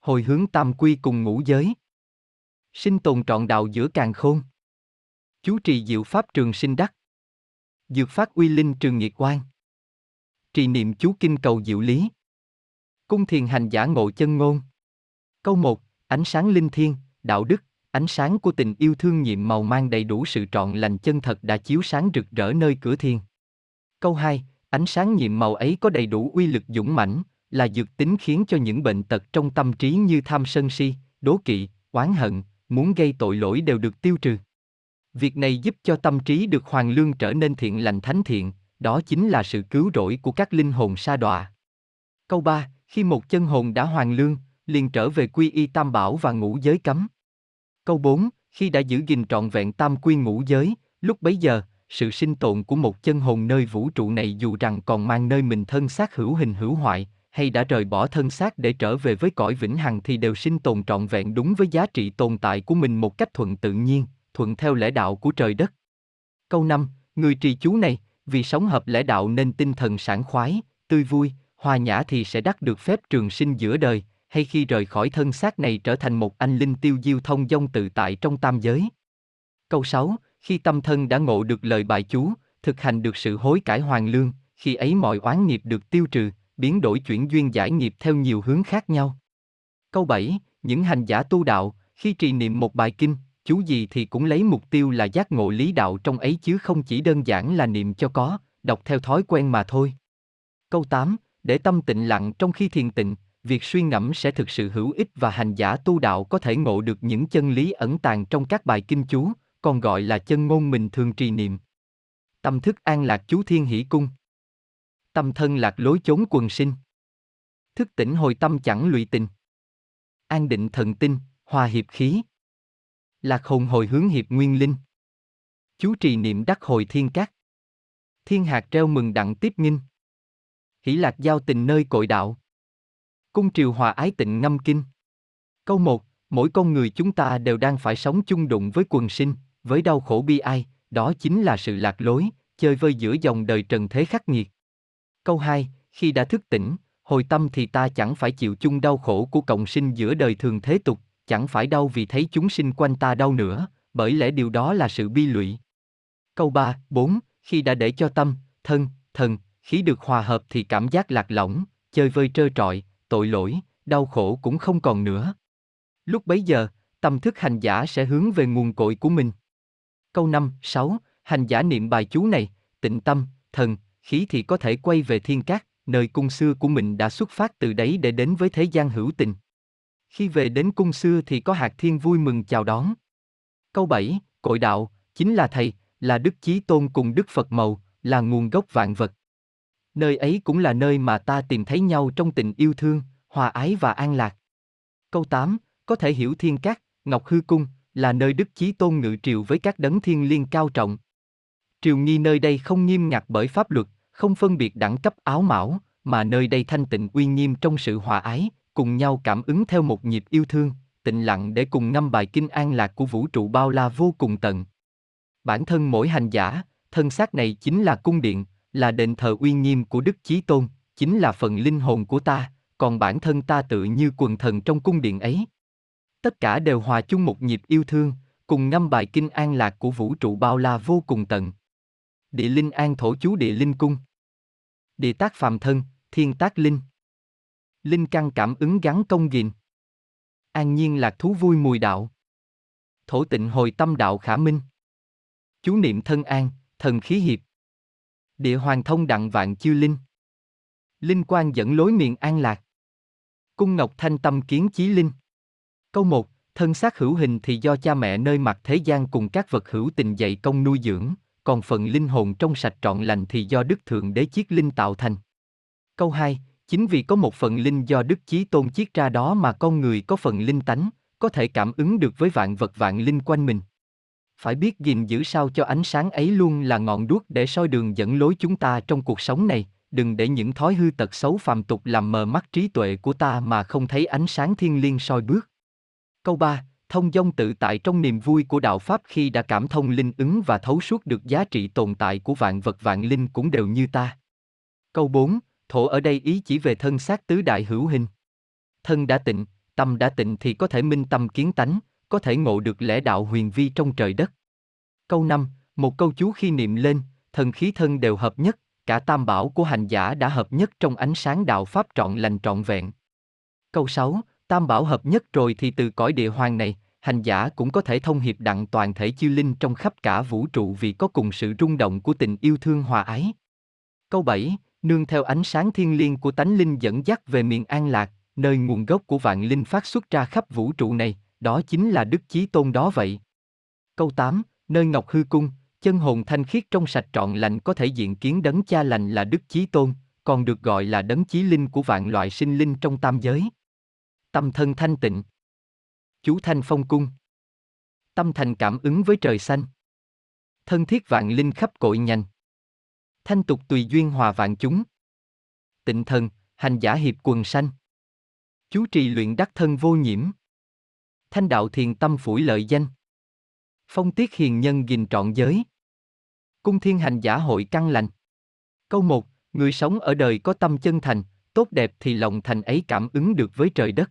Hồi hướng tam quy cùng ngũ giới. Sinh tồn trọn đạo giữa càng khôn. Chú trì diệu pháp trường sinh đắc. Dược phát uy linh trường nghiệt quan. Trì niệm chú kinh cầu diệu lý. Cung thiền hành giả ngộ chân ngôn. Câu 1, ánh sáng linh thiên, đạo đức, ánh sáng của tình yêu thương nhiệm màu mang đầy đủ sự trọn lành chân thật đã chiếu sáng rực rỡ nơi cửa thiên. Câu 2, ánh sáng nhiệm màu ấy có đầy đủ uy lực dũng mãnh, là dược tính khiến cho những bệnh tật trong tâm trí như tham sân si, đố kỵ, oán hận, muốn gây tội lỗi đều được tiêu trừ. Việc này giúp cho tâm trí được hoàn lương trở nên thiện lành thánh thiện, đó chính là sự cứu rỗi của các linh hồn sa đọa. Câu 3, khi một chân hồn đã hoàn lương, liền trở về quy y tam bảo và ngũ giới cấm. Câu 4, khi đã giữ gìn trọn vẹn tam quy ngũ giới, lúc bấy giờ, sự sinh tồn của một chân hồn nơi vũ trụ này dù rằng còn mang nơi mình thân xác hữu hình hữu hoại, hay đã rời bỏ thân xác để trở về với cõi vĩnh hằng thì đều sinh tồn trọn vẹn đúng với giá trị tồn tại của mình một cách thuận tự nhiên, thuận theo lẽ đạo của trời đất. Câu 5, người trì chú này, vì sống hợp lẽ đạo nên tinh thần sảng khoái, tươi vui, hòa nhã thì sẽ đắc được phép trường sinh giữa đời, hay khi rời khỏi thân xác này trở thành một anh linh tiêu diêu thông dong tự tại trong tam giới. Câu 6, khi tâm thân đã ngộ được lời bài chú, thực hành được sự hối cải hoàng lương, khi ấy mọi oán nghiệp được tiêu trừ, biến đổi chuyển duyên giải nghiệp theo nhiều hướng khác nhau. Câu 7, những hành giả tu đạo, khi trì niệm một bài kinh, chú gì thì cũng lấy mục tiêu là giác ngộ lý đạo trong ấy chứ không chỉ đơn giản là niệm cho có, đọc theo thói quen mà thôi. Câu 8, để tâm tịnh lặng trong khi thiền tịnh, việc suy ngẫm sẽ thực sự hữu ích và hành giả tu đạo có thể ngộ được những chân lý ẩn tàng trong các bài kinh chú, còn gọi là chân ngôn mình thường trì niệm. Tâm thức an lạc chú thiên hỷ cung. Tâm thân lạc lối chốn quần sinh. Thức tỉnh hồi tâm chẳng lụy tình. An định thần tinh, hòa hiệp khí. Lạc hồn hồi hướng hiệp nguyên linh. Chú trì niệm đắc hồi thiên cát. Thiên hạt treo mừng đặng tiếp nghinh. Hỷ lạc giao tình nơi cội đạo. Cung triều hòa ái tịnh ngâm kinh. Câu 1, mỗi con người chúng ta đều đang phải sống chung đụng với quần sinh, với đau khổ bi ai, đó chính là sự lạc lối, chơi vơi giữa dòng đời trần thế khắc nghiệt. Câu 2, khi đã thức tỉnh, hồi tâm thì ta chẳng phải chịu chung đau khổ của cộng sinh giữa đời thường thế tục, chẳng phải đau vì thấy chúng sinh quanh ta đau nữa, bởi lẽ điều đó là sự bi lụy. Câu 3, 4, khi đã để cho tâm, thân, thần, khí được hòa hợp thì cảm giác lạc lõng, chơi vơi trơ trọi, tội lỗi, đau khổ cũng không còn nữa. Lúc bấy giờ, tâm thức hành giả sẽ hướng về nguồn cội của mình. Câu 5, 6, hành giả niệm bài chú này, tịnh tâm, thần, khí thì có thể quay về thiên cát, nơi cung xưa của mình đã xuất phát từ đấy để đến với thế gian hữu tình. Khi về đến cung xưa thì có hạt thiên vui mừng chào đón. Câu 7, cội đạo, chính là thầy, là Đức Chí Tôn cùng Đức Phật Màu, là nguồn gốc vạn vật. Nơi ấy cũng là nơi mà ta tìm thấy nhau trong tình yêu thương, hòa ái và an lạc. Câu 8, có thể hiểu thiên cát, Ngọc Hư Cung, là nơi Đức Chí Tôn ngự triều với các đấng thiên liên cao trọng. Triều nghi nơi đây không nghiêm ngặt bởi pháp luật, không phân biệt đẳng cấp áo mão, mà nơi đây thanh tịnh uy nghiêm trong sự hòa ái, cùng nhau cảm ứng theo một nhịp yêu thương, tịnh lặng để cùng ngâm bài kinh an lạc của vũ trụ bao la vô cùng tận. Bản thân mỗi hành giả, thân xác này chính là cung điện, là đền thờ uy nghiêm của Đức Chí Tôn, chính là phần linh hồn của ta, còn bản thân ta tự như quần thần trong cung điện ấy. Tất cả đều hòa chung một nhịp yêu thương, cùng ngâm bài kinh an lạc của vũ trụ bao la vô cùng tận. Địa linh an thổ chú địa linh cung. Địa tác phàm thân, thiên tác linh. Linh căn cảm ứng gắn công gìn. An nhiên lạc thú vui mùi đạo. Thổ tịnh hồi tâm đạo khả minh. Chú niệm thân an, thần khí hiệp. Địa hoàng thông đặng vạn chư linh. Linh quan dẫn lối miền an lạc. Cung ngọc thanh tâm kiến chí linh. Câu 1, thân xác hữu hình thì do cha mẹ nơi mặt thế gian cùng các vật hữu tình dạy công nuôi dưỡng, còn phần linh hồn trong sạch trọn lành thì do Đức Thượng Đế chiết linh tạo thành. Câu 2, chính vì có một phần linh do Đức Chí Tôn chiết ra đó mà con người có phần linh tánh, có thể cảm ứng được với vạn vật vạn linh quanh mình. Phải biết gìn giữ sao cho ánh sáng ấy luôn là ngọn đuốc để soi đường dẫn lối chúng ta trong cuộc sống này, đừng để những thói hư tật xấu phàm tục làm mờ mắt trí tuệ của ta mà không thấy ánh sáng thiên liêng soi bước. Câu 3, thông dong tự tại trong niềm vui của đạo Pháp khi đã cảm thông linh ứng và thấu suốt được giá trị tồn tại của vạn vật vạn linh cũng đều như ta. Câu 4, thổ ở đây ý chỉ về thân xác tứ đại hữu hình. Thân đã tịnh, tâm đã tịnh thì có thể minh tâm kiến tánh, có thể ngộ được lẽ đạo huyền vi trong trời đất. Câu 5, một câu chú khi niệm lên, thần khí thân đều hợp nhất, cả tam bảo của hành giả đã hợp nhất trong ánh sáng đạo Pháp trọn lành trọn vẹn. Câu 6, tam bảo hợp nhất rồi thì từ cõi địa hoàng này, hành giả cũng có thể thông hiệp đặng toàn thể chư linh trong khắp cả vũ trụ vì có cùng sự rung động của tình yêu thương hòa ái. Câu 7, nương theo ánh sáng thiên liêng của tánh linh dẫn dắt về miền an lạc, nơi nguồn gốc của vạn linh phát xuất ra khắp vũ trụ này, đó chính là Đức Chí Tôn đó vậy. Câu 8, nơi Ngọc Hư Cung, chân hồn thanh khiết trong sạch trọn lành có thể diện kiến đấng cha lành là Đức Chí Tôn, còn được gọi là đấng chí linh của vạn loại sinh linh trong tam giới. Tâm thân thanh tịnh. Chú Thanh Phong Cung. Tâm thành cảm ứng với trời xanh. Thân thiết vạn linh khắp cội nhành. Thanh tục tùy duyên hòa vạn chúng. Tịnh thần, hành giả hiệp quần sanh. Chú trì luyện đắc thân vô nhiễm. Thanh đạo thiền tâm phủi lợi danh. Phong tiết hiền nhân gìn trọn giới. Cung thiên hành giả hội căn lành. Câu 1, người sống ở đời có tâm chân thành, tốt đẹp thì lòng thành ấy cảm ứng được với trời đất.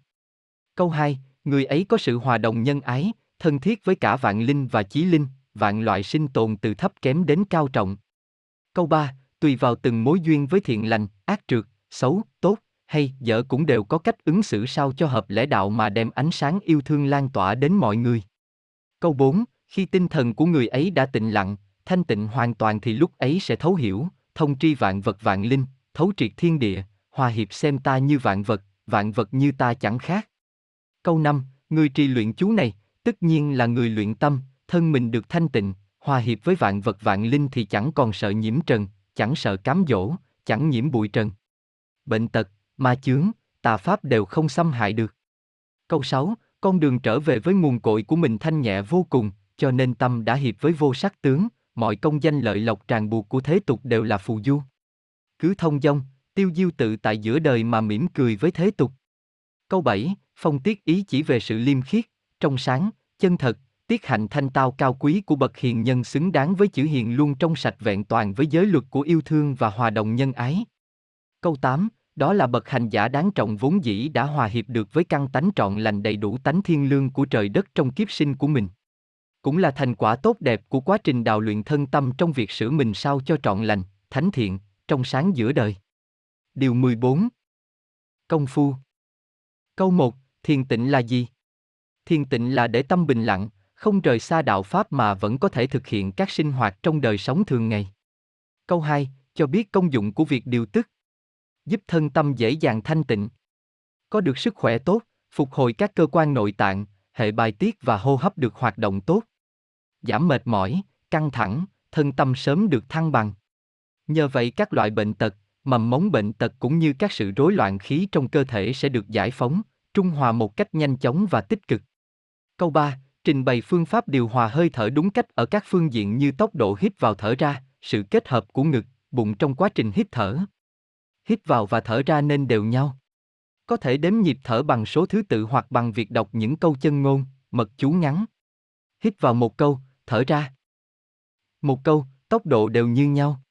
Câu 2, người ấy có sự hòa đồng nhân ái, thân thiết với cả vạn linh và chí linh, vạn loại sinh tồn từ thấp kém đến cao trọng. Câu 3, tùy vào từng mối duyên với thiện lành, ác trượt, xấu, tốt, hay dở cũng đều có cách ứng xử sao cho hợp lẽ đạo mà đem ánh sáng yêu thương lan tỏa đến mọi người. Câu 4, khi tinh thần của người ấy đã tịnh lặng, thanh tịnh hoàn toàn thì lúc ấy sẽ thấu hiểu, thông tri vạn vật vạn linh, thấu triệt thiên địa, hòa hiệp xem ta như vạn vật, vạn vật như ta chẳng khác. Câu 5, người trì luyện chú này, tất nhiên là người luyện tâm, thân mình được thanh tịnh, hòa hiệp với vạn vật vạn linh thì chẳng còn sợ nhiễm trần, chẳng sợ cám dỗ, chẳng nhiễm bụi trần. Bệnh tật, ma chướng, tà pháp đều không xâm hại được. Câu 6, con đường trở về với nguồn cội của mình thanh nhẹ vô cùng, cho nên tâm đã hiệp với vô sắc tướng, mọi công danh lợi lộc tràn buộc của thế tục đều là phù du. Cứ thông dong, tiêu diêu tự tại giữa đời mà mỉm cười với thế tục. Câu 7, phong tiết ý chỉ về sự liêm khiết, trong sáng, chân thật, tiết hạnh thanh tao cao quý của bậc hiền nhân xứng đáng với chữ hiền luôn trong sạch vẹn toàn với giới luật của yêu thương và hòa đồng nhân ái. Câu 8, đó là bậc hành giả đáng trọng vốn dĩ đã hòa hiệp được với căn tánh trọn lành đầy đủ tánh thiên lương của trời đất trong kiếp sinh của mình. Cũng là thành quả tốt đẹp của quá trình đào luyện thân tâm trong việc sửa mình sao cho trọn lành, thánh thiện, trong sáng giữa đời. Điều 14 Công phu Câu 1, thiền tịnh là gì? Thiền tịnh là để tâm bình lặng, không rời xa đạo Pháp mà vẫn có thể thực hiện các sinh hoạt trong đời sống thường ngày. Câu 2, cho biết công dụng của việc điều tức. Giúp thân tâm dễ dàng thanh tịnh. Có được sức khỏe tốt, phục hồi các cơ quan nội tạng, hệ bài tiết và hô hấp được hoạt động tốt. Giảm mệt mỏi, căng thẳng, thân tâm sớm được thăng bằng. Nhờ vậy các loại bệnh tật, mầm mống bệnh tật cũng như các sự rối loạn khí trong cơ thể sẽ được giải phóng, trung hòa một cách nhanh chóng và tích cực. Câu 3, trình bày phương pháp điều hòa hơi thở đúng cách ở các phương diện như tốc độ hít vào thở ra, sự kết hợp của ngực, bụng trong quá trình hít thở. Hít vào và thở ra nên đều nhau. Có thể đếm nhịp thở bằng số thứ tự hoặc bằng việc đọc những câu chân ngôn, mật chú ngắn. Hít vào một câu, thở ra. Một câu, tốc độ đều như nhau.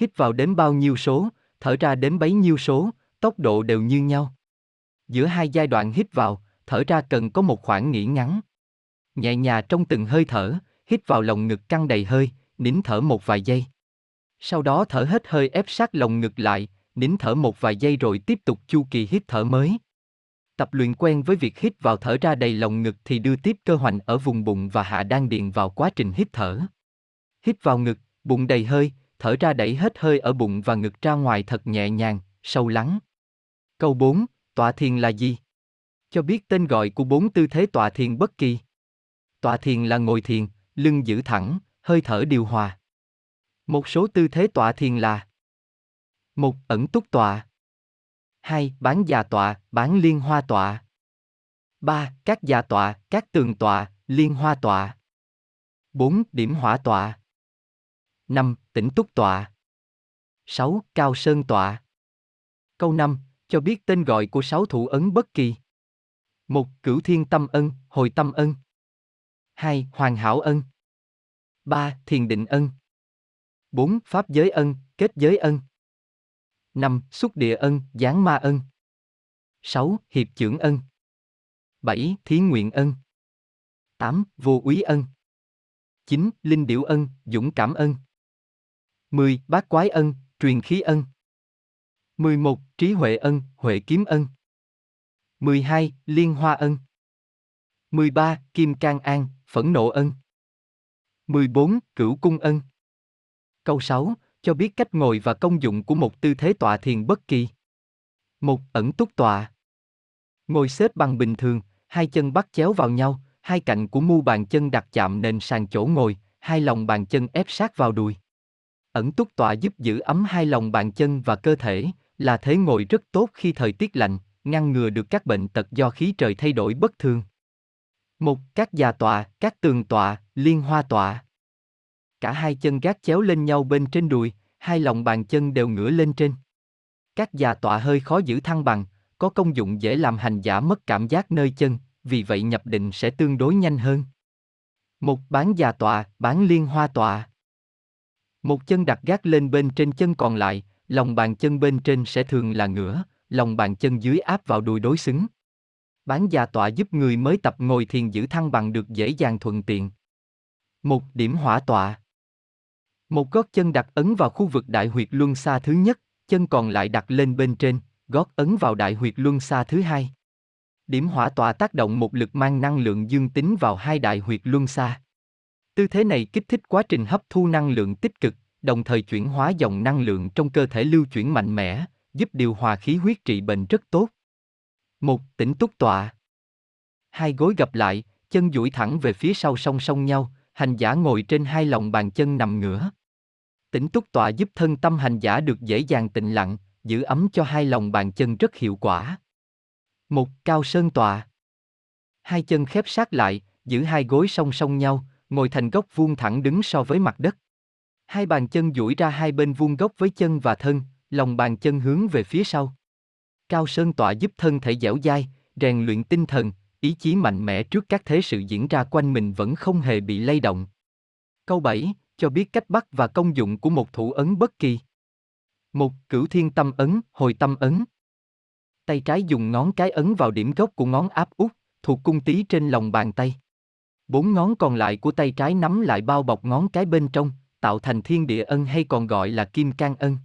Hít vào đến bao nhiêu số, thở ra đến bấy nhiêu số, tốc độ đều như nhau. Giữa hai giai đoạn hít vào, thở ra cần có một khoảng nghỉ ngắn. Nhẹ nhàng trong từng hơi thở, hít vào lồng ngực căng đầy hơi, nín thở một vài giây. Sau đó thở hết hơi ép sát lồng ngực lại, nín thở một vài giây rồi tiếp tục chu kỳ hít thở mới. Tập luyện quen với việc hít vào thở ra đầy lồng ngực thì đưa tiếp cơ hoành ở vùng bụng và hạ đan điện vào quá trình hít thở. Hít vào ngực, bụng đầy hơi, thở ra đẩy hết hơi ở bụng và ngực ra ngoài thật nhẹ nhàng, sâu lắng. Câu 4, tọa thiền là gì? Cho biết tên gọi của bốn tư thế tọa thiền bất kỳ. Tọa thiền là ngồi thiền, lưng giữ thẳng, hơi thở điều hòa. Một số tư thế tọa thiền là một Ẩn túc tọa 2. Bán già tọa, bán liên hoa tọa 3. Các già tọa, các tường tọa, liên hoa tọa 4. Điểm hỏa tọa 5. Tĩnh túc tọa 6. Cao sơn tọa Câu 5. Cho biết tên gọi của sáu thủ ấn bất kỳ. 1. Cửu thiên tâm ân, hồi tâm ân 2. Hoàn hảo ân 3. Thiền định ân 4. Pháp giới ân, kết giới ân 5. Xúc địa ân, giáng ma ân 6. Hiệp trưởng ân 7. Thí nguyện ân 8. Vô úy ân 9. Linh điểu ân, dũng cảm ân 10. Bát quái ân, truyền khí ân 11. Trí huệ ân, huệ kiếm ân 12. Liên hoa ân 13. Kim Cang an, phẫn nộ ân 14. Cửu cung ân Câu 6. Cho biết cách ngồi và công dụng của một tư thế tọa thiền bất kỳ. Một ẩn túc tọa. Ngồi xếp bằng bình thường, hai chân bắt chéo vào nhau, hai cạnh của mu bàn chân đặt chạm nền sàn chỗ ngồi, hai lòng bàn chân ép sát vào đùi. Ẩn túc tọa giúp giữ ấm hai lòng bàn chân và cơ thể, là thế ngồi rất tốt khi thời tiết lạnh, ngăn ngừa được các bệnh tật do khí trời thay đổi bất thường. Một, các già tọa, các tường tọa, liên hoa tọa. Cả hai chân gác chéo lên nhau bên trên đùi, hai lòng bàn chân đều ngửa lên trên. Các già tọa hơi khó giữ thăng bằng, có công dụng dễ làm hành giả mất cảm giác nơi chân, vì vậy nhập định sẽ tương đối nhanh hơn. Một bán già tọa, bán liên hoa tọa. Một chân đặt gác lên bên trên chân còn lại, lòng bàn chân bên trên sẽ thường là ngửa, lòng bàn chân dưới áp vào đùi đối xứng. Bán già tọa giúp người mới tập ngồi thiền giữ thăng bằng được dễ dàng thuận tiện. Một điểm hỏa tọa. Một gót chân đặt ấn vào khu vực đại huyệt luân xa thứ nhất, chân còn lại đặt lên bên trên, gót ấn vào đại huyệt luân xa thứ hai. Điểm hỏa tọa tác động một lực mang năng lượng dương tính vào hai đại huyệt luân xa. Tư thế này kích thích quá trình hấp thu năng lượng tích cực, đồng thời chuyển hóa dòng năng lượng trong cơ thể lưu chuyển mạnh mẽ, giúp điều hòa khí huyết trị bệnh rất tốt. Một, tỉnh túc tọa. Hai gối gập lại, chân duỗi thẳng về phía sau song song nhau, hành giả ngồi trên hai lòng bàn chân nằm ngửa. Tỉnh túc tọa giúp thân tâm hành giả được dễ dàng tịnh lặng, giữ ấm cho hai lòng bàn chân rất hiệu quả. Một, cao sơn tọa. Hai chân khép sát lại, giữ hai gối song song nhau, ngồi thành góc vuông thẳng đứng so với mặt đất. Hai bàn chân duỗi ra hai bên vuông góc với chân và thân, lòng bàn chân hướng về phía sau. Cao sơn tọa giúp thân thể dẻo dai, rèn luyện tinh thần, ý chí mạnh mẽ trước các thế sự diễn ra quanh mình vẫn không hề bị lay động. Câu 7, cho biết cách bắt và công dụng của một thủ ấn bất kỳ. Một, cửu thiên tâm ấn, hồi tâm ấn. Tay trái dùng ngón cái ấn vào điểm gốc của ngón áp út, thuộc cung tí trên lòng bàn tay. Bốn ngón còn lại của tay trái nắm lại bao bọc ngón cái bên trong, tạo thành thiên địa ân hay còn gọi là kim can ân.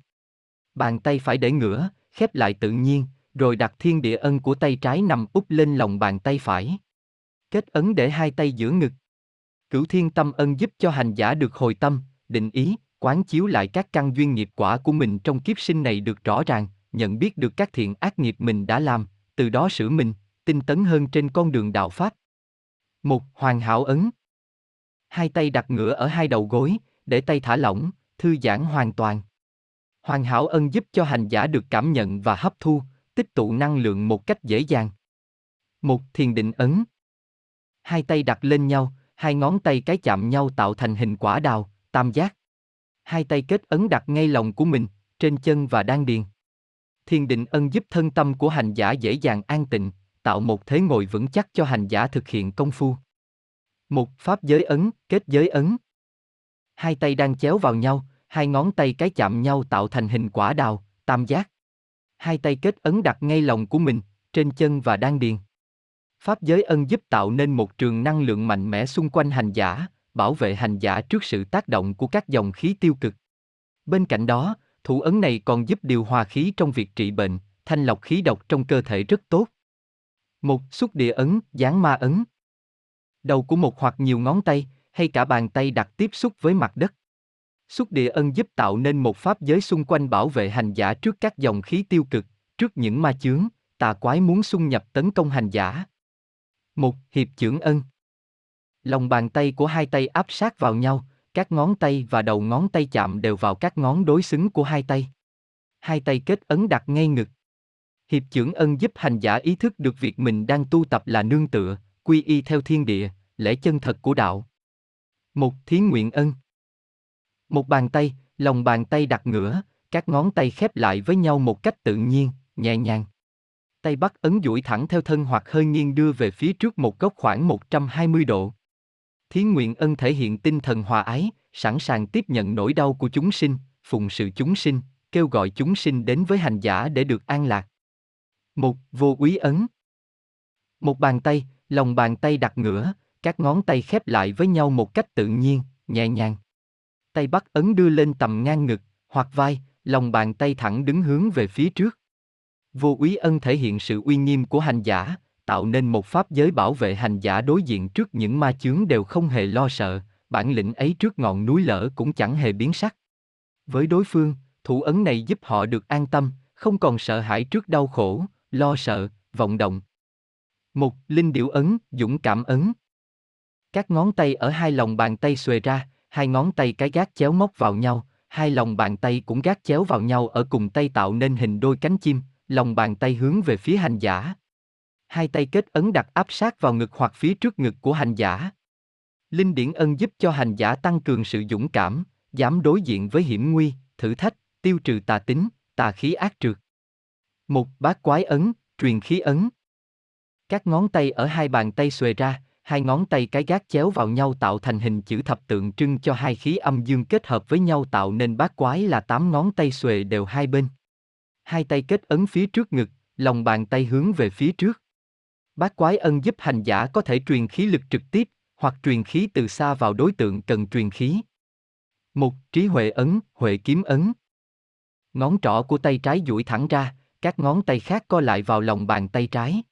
Bàn tay phải để ngửa, khép lại tự nhiên, rồi đặt thiên địa ân của tay trái nằm úp lên lòng bàn tay phải. Kết ấn để hai tay giữa ngực. Cửu thiên tâm ân giúp cho hành giả được hồi tâm, định ý, quán chiếu lại các căn duyên nghiệp quả của mình trong kiếp sinh này được rõ ràng, nhận biết được các thiện ác nghiệp mình đã làm, từ đó sửa mình, tinh tấn hơn trên con đường đạo Pháp. Một Hoàn hảo ấn Hai tay đặt ngửa ở hai đầu gối, để tay thả lỏng, thư giãn hoàn toàn. Hoàn hảo ân giúp cho hành giả được cảm nhận và hấp thu, tích tụ năng lượng một cách dễ dàng. Một thiền định ấn. Hai tay đặt lên nhau, hai ngón tay cái chạm nhau tạo thành hình quả đào, tam giác. Hai tay kết ấn đặt ngay lòng của mình, trên chân và đan điền. Thiền định ân giúp thân tâm của hành giả dễ dàng an tịnh, tạo một thế ngồi vững chắc cho hành giả thực hiện công phu. Một pháp giới ấn, kết giới ấn. Hai tay đang chéo vào nhau, hai ngón tay cái chạm nhau tạo thành hình quả đào, tam giác. Hai tay kết ấn đặt ngay lòng của mình, trên chân và đan điền. Pháp giới ân giúp tạo nên một trường năng lượng mạnh mẽ xung quanh hành giả, bảo vệ hành giả trước sự tác động của các dòng khí tiêu cực. Bên cạnh đó, thủ ấn này còn giúp điều hòa khí trong việc trị bệnh, thanh lọc khí độc trong cơ thể rất tốt. Một xúc địa ấn, dán ma ấn. Đầu của một hoặc nhiều ngón tay, hay cả bàn tay đặt tiếp xúc với mặt đất. Xúc địa ân giúp tạo nên một pháp giới xung quanh bảo vệ hành giả trước các dòng khí tiêu cực, trước những ma chướng, tà quái muốn xung nhập tấn công hành giả. Một hiệp trưởng ân. Lòng bàn tay của hai tay áp sát vào nhau, các ngón tay và đầu ngón tay chạm đều vào các ngón đối xứng của hai tay. Hai tay kết ấn đặt ngay ngực. Hiệp trưởng ân giúp hành giả ý thức được việc mình đang tu tập là nương tựa, quy y theo thiên địa, lễ chân thật của đạo. Một thiến nguyện ân. Một bàn tay, lòng bàn tay đặt ngửa, các ngón tay khép lại với nhau một cách tự nhiên, nhẹ nhàng. Tay bắt ấn duỗi thẳng theo thân hoặc hơi nghiêng đưa về phía trước một góc khoảng 120 độ. Thí nguyện ân thể hiện tinh thần hòa ái, sẵn sàng tiếp nhận nỗi đau của chúng sinh, phụng sự chúng sinh, kêu gọi chúng sinh đến với hành giả để được an lạc. Một vô úy ấn. Một bàn tay, lòng bàn tay đặt ngửa, các ngón tay khép lại với nhau một cách tự nhiên, nhẹ nhàng. Tay bắt ấn đưa lên tầm ngang ngực, hoặc vai, lòng bàn tay thẳng đứng hướng về phía trước. Vô úy ân thể hiện sự uy nghiêm của hành giả, tạo nên một pháp giới bảo vệ hành giả đối diện trước những ma chướng đều không hề lo sợ, bản lĩnh ấy trước ngọn núi lở cũng chẳng hề biến sắc. Với đối phương, thủ ấn này giúp họ được an tâm, không còn sợ hãi trước đau khổ, lo sợ, vọng động. Một linh điệu ấn, dũng cảm ấn. Các ngón tay ở hai lòng bàn tay xuề ra, hai ngón tay cái gác chéo móc vào nhau, hai lòng bàn tay cũng gác chéo vào nhau ở cùng tay tạo nên hình đôi cánh chim, lòng bàn tay hướng về phía hành giả. Hai tay kết ấn đặt áp sát vào ngực hoặc phía trước ngực của hành giả. Linh điển ân giúp cho hành giả tăng cường sự dũng cảm, dám đối diện với hiểm nguy, thử thách, tiêu trừ tà tính, tà khí ác trượt. Một bát quái ấn, truyền khí ấn. Các ngón tay ở hai bàn tay xuề ra, hai ngón tay cái gác chéo vào nhau tạo thành hình chữ thập tượng trưng cho hai khí âm dương kết hợp với nhau tạo nên bát quái là tám ngón tay xuề đều hai bên. Hai tay kết ấn phía trước ngực, lòng bàn tay hướng về phía trước. Bát quái ân giúp hành giả có thể truyền khí lực trực tiếp, hoặc truyền khí từ xa vào đối tượng cần truyền khí. Một trí huệ ấn, huệ kiếm ấn. Ngón trỏ của tay trái duỗi thẳng ra, các ngón tay khác co lại vào lòng bàn tay trái.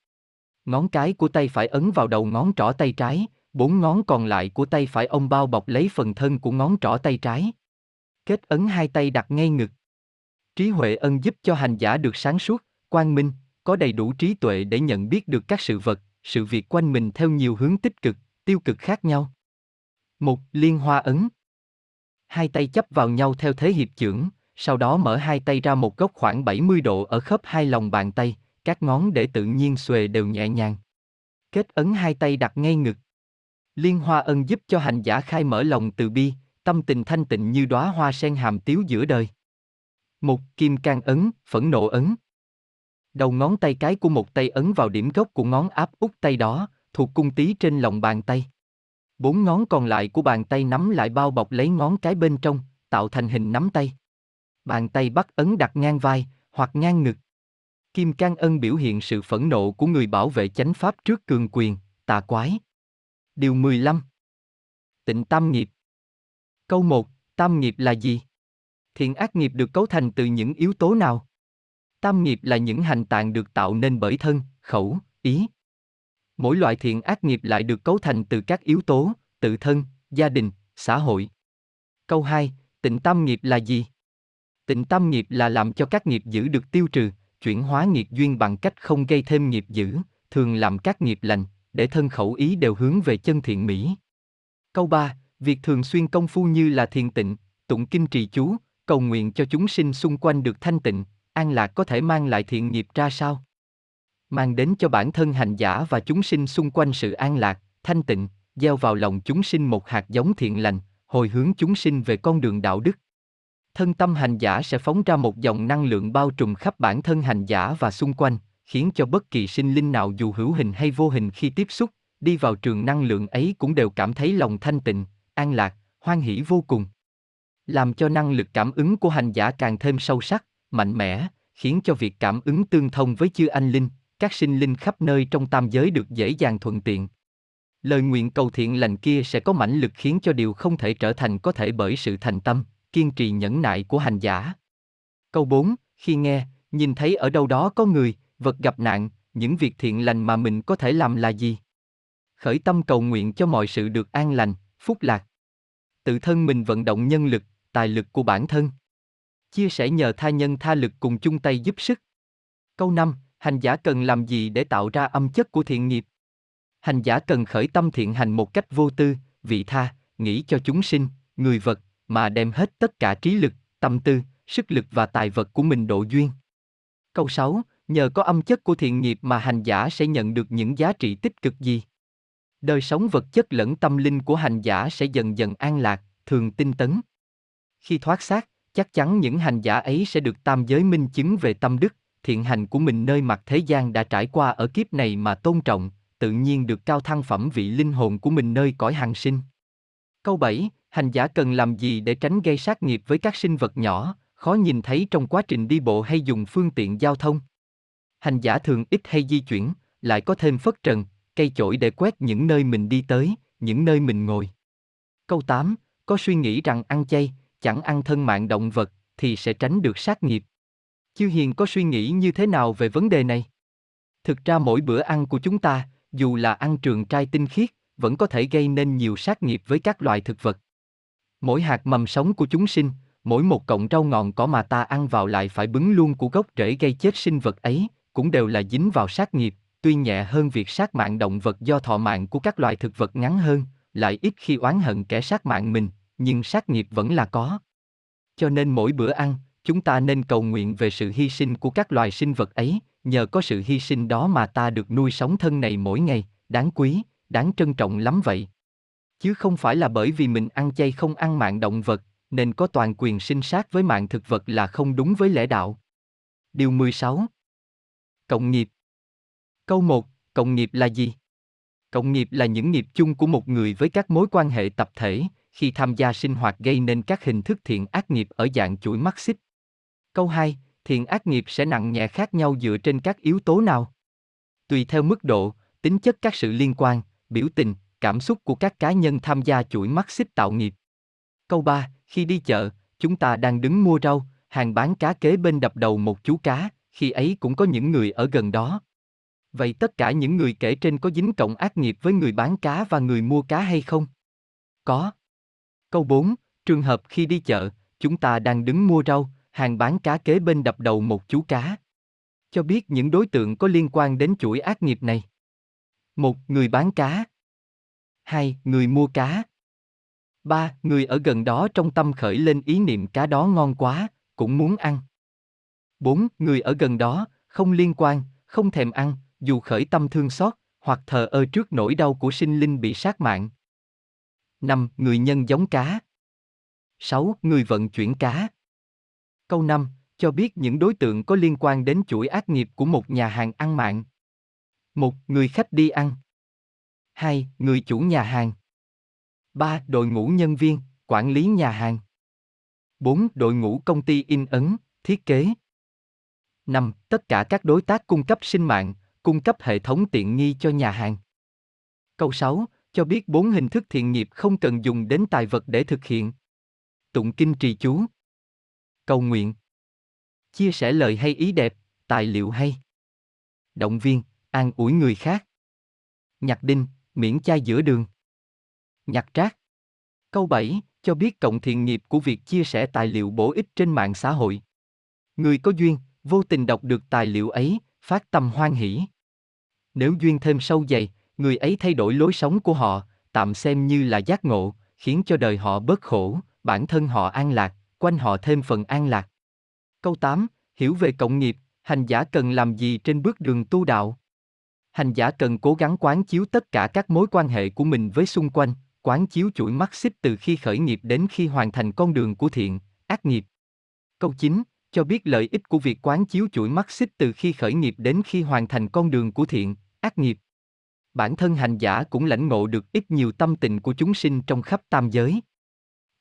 Ngón cái của tay phải ấn vào đầu ngón trỏ tay trái, bốn ngón còn lại của tay phải ông bao bọc lấy phần thân của ngón trỏ tay trái. Kết ấn hai tay đặt ngay ngực. Trí huệ ân giúp cho hành giả được sáng suốt, quang minh, có đầy đủ trí tuệ để nhận biết được các sự vật, sự việc quanh mình theo nhiều hướng tích cực, tiêu cực khác nhau. Một liên hoa ấn. Hai tay chấp vào nhau theo thế hiệp trưởng, sau đó mở hai tay ra một góc khoảng 70 độ ở khớp hai lòng bàn tay, các ngón để tự nhiên xuề đều nhẹ nhàng. Kết ấn hai tay đặt ngay ngực. Liên hoa ân giúp cho hành giả khai mở lòng từ bi, tâm tình thanh tịnh như đóa hoa sen hàm tiếu giữa đời. Một kim can ấn, phẫn nộ ấn. Đầu ngón tay cái của một tay ấn vào điểm gốc của ngón áp út tay đó, thuộc cung tí trên lòng bàn tay. Bốn ngón còn lại của bàn tay nắm lại bao bọc lấy ngón cái bên trong, tạo thành hình nắm tay. Bàn tay bắt ấn đặt ngang vai, hoặc ngang ngực. Kim Cang Ân biểu hiện sự phẫn nộ của người bảo vệ chánh pháp trước cường quyền, tà quái. Điều 15 Tịnh Tam Nghiệp Câu 1, Tam Nghiệp là gì? Thiện ác nghiệp được cấu thành từ những yếu tố nào? Tam nghiệp là những hành tạng được tạo nên bởi thân, khẩu, ý. Mỗi loại thiện ác nghiệp lại được cấu thành từ các yếu tố, tự thân, gia đình, xã hội. Câu 2, tịnh tam nghiệp là gì? Tịnh tam nghiệp là làm cho các nghiệp giữ được tiêu trừ, chuyển hóa nghiệp duyên bằng cách không gây thêm nghiệp dữ, thường làm các nghiệp lành, để thân khẩu ý đều hướng về chân thiện mỹ. Câu 3, việc thường xuyên công phu như là thiền tịnh, tụng kinh trì chú, cầu nguyện cho chúng sinh xung quanh được thanh tịnh, an lạc có thể mang lại thiện nghiệp ra sao? Mang đến cho bản thân hành giả và chúng sinh xung quanh sự an lạc, thanh tịnh, gieo vào lòng chúng sinh một hạt giống thiện lành, hồi hướng chúng sinh về con đường đạo đức. Thân tâm hành giả sẽ phóng ra một dòng năng lượng bao trùm khắp bản thân hành giả và xung quanh, khiến cho bất kỳ sinh linh nào dù hữu hình hay vô hình khi tiếp xúc, đi vào trường năng lượng ấy cũng đều cảm thấy lòng thanh tịnh, an lạc, hoan hỷ vô cùng. Làm cho năng lực cảm ứng của hành giả càng thêm sâu sắc, mạnh mẽ, khiến cho việc cảm ứng tương thông với chư anh linh, các sinh linh khắp nơi trong tam giới được dễ dàng thuận tiện. Lời nguyện cầu thiện lành kia sẽ có mãnh lực khiến cho điều không thể trở thành có thể bởi sự thành tâm, kiên trì nhẫn nại của hành giả. Câu 4, khi nghe, nhìn thấy ở đâu đó có người, vật gặp nạn, những việc thiện lành mà mình có thể làm là gì? Khởi tâm cầu nguyện cho mọi sự được an lành, phúc lạc. Tự thân mình vận động nhân lực, tài lực của bản thân. Chia sẻ nhờ tha nhân tha lực cùng chung tay giúp sức. Câu 5, hành giả cần làm gì để tạo ra âm chất của thiện nghiệp? Hành giả cần khởi tâm thiện hành một cách vô tư, vị tha, nghĩ cho chúng sinh, người vật, mà đem hết tất cả trí lực, tâm tư, sức lực và tài vật của mình độ duyên. Câu 6, nhờ có âm chất của thiện nghiệp mà hành giả sẽ nhận được những giá trị tích cực gì? Đời sống vật chất lẫn tâm linh của hành giả sẽ dần dần an lạc, thường tinh tấn. Khi thoát xác, chắc chắn những hành giả ấy sẽ được tam giới minh chứng về tâm đức, thiện hành của mình nơi mặt thế gian đã trải qua ở kiếp này mà tôn trọng, tự nhiên được cao thăng phẩm vị linh hồn của mình nơi cõi hằng sinh. Câu 7, hành giả cần làm gì để tránh gây sát nghiệp với các sinh vật nhỏ, khó nhìn thấy trong quá trình đi bộ hay dùng phương tiện giao thông. Hành giả thường ít hay di chuyển, lại có thêm phất trần, cây chổi để quét những nơi mình đi tới, những nơi mình ngồi. Câu 8, có suy nghĩ rằng ăn chay, chẳng ăn thân mạng động vật, thì sẽ tránh được sát nghiệp. Chư Hiền có suy nghĩ như thế nào về vấn đề này? Thực ra mỗi bữa ăn của chúng ta, dù là ăn trường trai tinh khiết, vẫn có thể gây nên nhiều sát nghiệp với các loài thực vật. Mỗi hạt mầm sống của chúng sinh, mỗi một cọng rau ngọn cỏ mà ta ăn vào lại phải bứng luôn của gốc rễ gây chết sinh vật ấy, cũng đều là dính vào sát nghiệp, tuy nhẹ hơn việc sát mạng động vật do thọ mạng của các loài thực vật ngắn hơn, lại ít khi oán hận kẻ sát mạng mình, nhưng sát nghiệp vẫn là có. Cho nên mỗi bữa ăn, chúng ta nên cầu nguyện về sự hy sinh của các loài sinh vật ấy, nhờ có sự hy sinh đó mà ta được nuôi sống thân này mỗi ngày, đáng quý, đáng trân trọng lắm vậy. Chứ không phải là bởi vì mình ăn chay không ăn mạng động vật, nên có toàn quyền sinh sát với mạng thực vật là không đúng với lẽ đạo. Điều 16 Cộng nghiệp Câu 1, cộng nghiệp là gì? Cộng nghiệp là những nghiệp chung của một người với các mối quan hệ tập thể, khi tham gia sinh hoạt gây nên các hình thức thiện ác nghiệp ở dạng chuỗi mắt xích. Câu 2, thiện ác nghiệp sẽ nặng nhẹ khác nhau dựa trên các yếu tố nào? Tùy theo mức độ, tính chất các sự liên quan, biểu tình, cảm xúc của các cá nhân tham gia chuỗi mắt xích tạo nghiệp. Câu 3, khi đi chợ, chúng ta đang đứng mua rau, hàng bán cá kế bên đập đầu một chú cá, khi ấy cũng có những người ở gần đó. Vậy tất cả những người kể trên có dính cộng ác nghiệp với người bán cá và người mua cá hay không? Có. Câu 4, trường hợp khi đi chợ, chúng ta đang đứng mua rau, hàng bán cá kế bên đập đầu một chú cá. cho biết những đối tượng có liên quan đến chuỗi ác nghiệp này. Một, người bán cá. Hai, người mua cá. Ba, người ở gần đó trong tâm khởi lên ý niệm cá đó ngon quá, cũng muốn ăn. Bốn, người ở gần đó, không liên quan, không thèm ăn, dù khởi tâm thương xót, hoặc thờ ơ trước nỗi đau của sinh linh bị sát mạng. 5. Người nhân giống cá. 6. Người vận chuyển cá. Câu 5 cho biết những đối tượng có liên quan đến chuỗi ác nghiệp của một nhà hàng ăn mạng. 1. Người khách đi ăn. 2. Người chủ nhà hàng. 3. Đội ngũ nhân viên, quản lý nhà hàng. 4. Đội ngũ công ty in ấn, thiết kế. 5. Tất cả các đối tác cung cấp sinh mạng, cung cấp hệ thống tiện nghi cho nhà hàng. Câu 6 cho biết bốn hình thức thiện nghiệp không cần dùng đến tài vật để thực hiện. Tụng kinh trì chú. Cầu nguyện. Chia sẻ lời hay ý đẹp, tài liệu hay. Động viên, an ủi người khác. Nhặt đinh, miễn chai giữa đường. Nhặt rác. Câu 7 cho biết cộng thiện nghiệp của việc chia sẻ tài liệu bổ ích trên mạng xã hội. Người có duyên, vô tình đọc được tài liệu ấy, phát tâm hoan hỷ. Nếu duyên thêm sâu dày, người ấy thay đổi lối sống của họ, tạm xem như là giác ngộ, khiến cho đời họ bớt khổ, bản thân họ an lạc, quanh họ thêm phần an lạc. Câu 8, hiểu về cộng nghiệp, hành giả cần làm gì trên bước đường tu đạo? Hành giả cần cố gắng quán chiếu tất cả các mối quan hệ của mình với xung quanh, quán chiếu chuỗi mắt xích từ khi khởi nghiệp đến khi hoàn thành con đường của thiện, ác nghiệp. Câu 9, cho biết lợi ích của việc quán chiếu chuỗi mắt xích từ khi khởi nghiệp đến khi hoàn thành con đường của thiện, ác nghiệp. Bản thân hành giả cũng lãnh ngộ được ít nhiều tâm tình của chúng sinh trong khắp tam giới.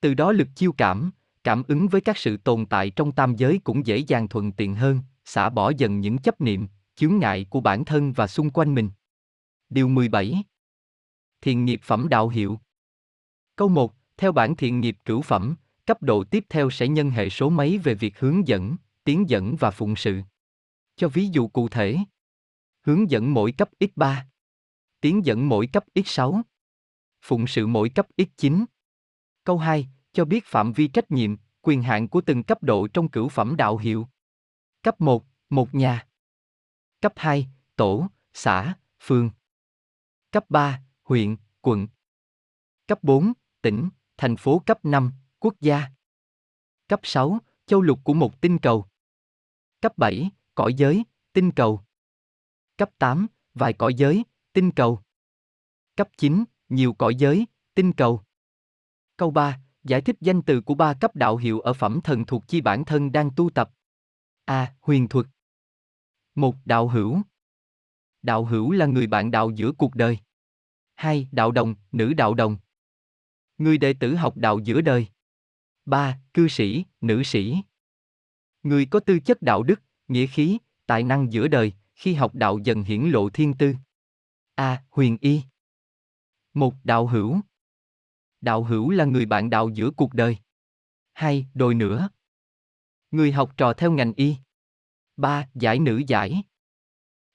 Từ đó lực chiêu cảm, cảm ứng với các sự tồn tại trong tam giới cũng dễ dàng thuận tiện hơn, xả bỏ dần những chấp niệm, chướng ngại của bản thân và xung quanh mình. Điều 17 Thiền nghiệp phẩm đạo hiệu Câu 1, theo bản thiện nghiệp cửu phẩm, cấp độ tiếp theo sẽ nhân hệ số mấy về việc hướng dẫn, tiến dẫn và phụng sự. Cho ví dụ cụ thể. Hướng dẫn mỗi cấp x3. Tiến dẫn mỗi cấp x6. Phụng sự mỗi cấp x9. Câu 2, cho biết phạm vi trách nhiệm, quyền hạn của từng cấp độ trong cửu phẩm đạo hiệu. Cấp 1, một nhà. Cấp 2, tổ, xã, phường. Cấp 3, huyện, quận. Cấp 4, tỉnh, thành phố cấp 5, quốc gia. Cấp 6, châu lục của một tinh cầu. Cấp 7, cõi giới, tinh cầu. Cấp 8, vài cõi giới, tinh cầu. Cấp 9, nhiều cõi giới, tinh cầu. Câu 3, giải thích danh từ của ba cấp đạo hiệu ở phẩm thần thuộc chi bản thân đang tu tập. A. Huyền thuật. Một đạo hữu. Đạo hữu là người bạn đạo giữa cuộc đời. Hai đạo đồng, nữ đạo đồng. Người đệ tử học đạo giữa đời. Ba Cư sĩ, nữ sĩ. Người có tư chất đạo đức, nghĩa khí, tài năng giữa đời, khi học đạo dần hiển lộ thiên tư. A. Huyền y. Một đạo hữu. Đạo hữu là người bạn đạo giữa cuộc đời. Hai, đồi nữa. Người học trò theo ngành y. Ba, giải nữ giải.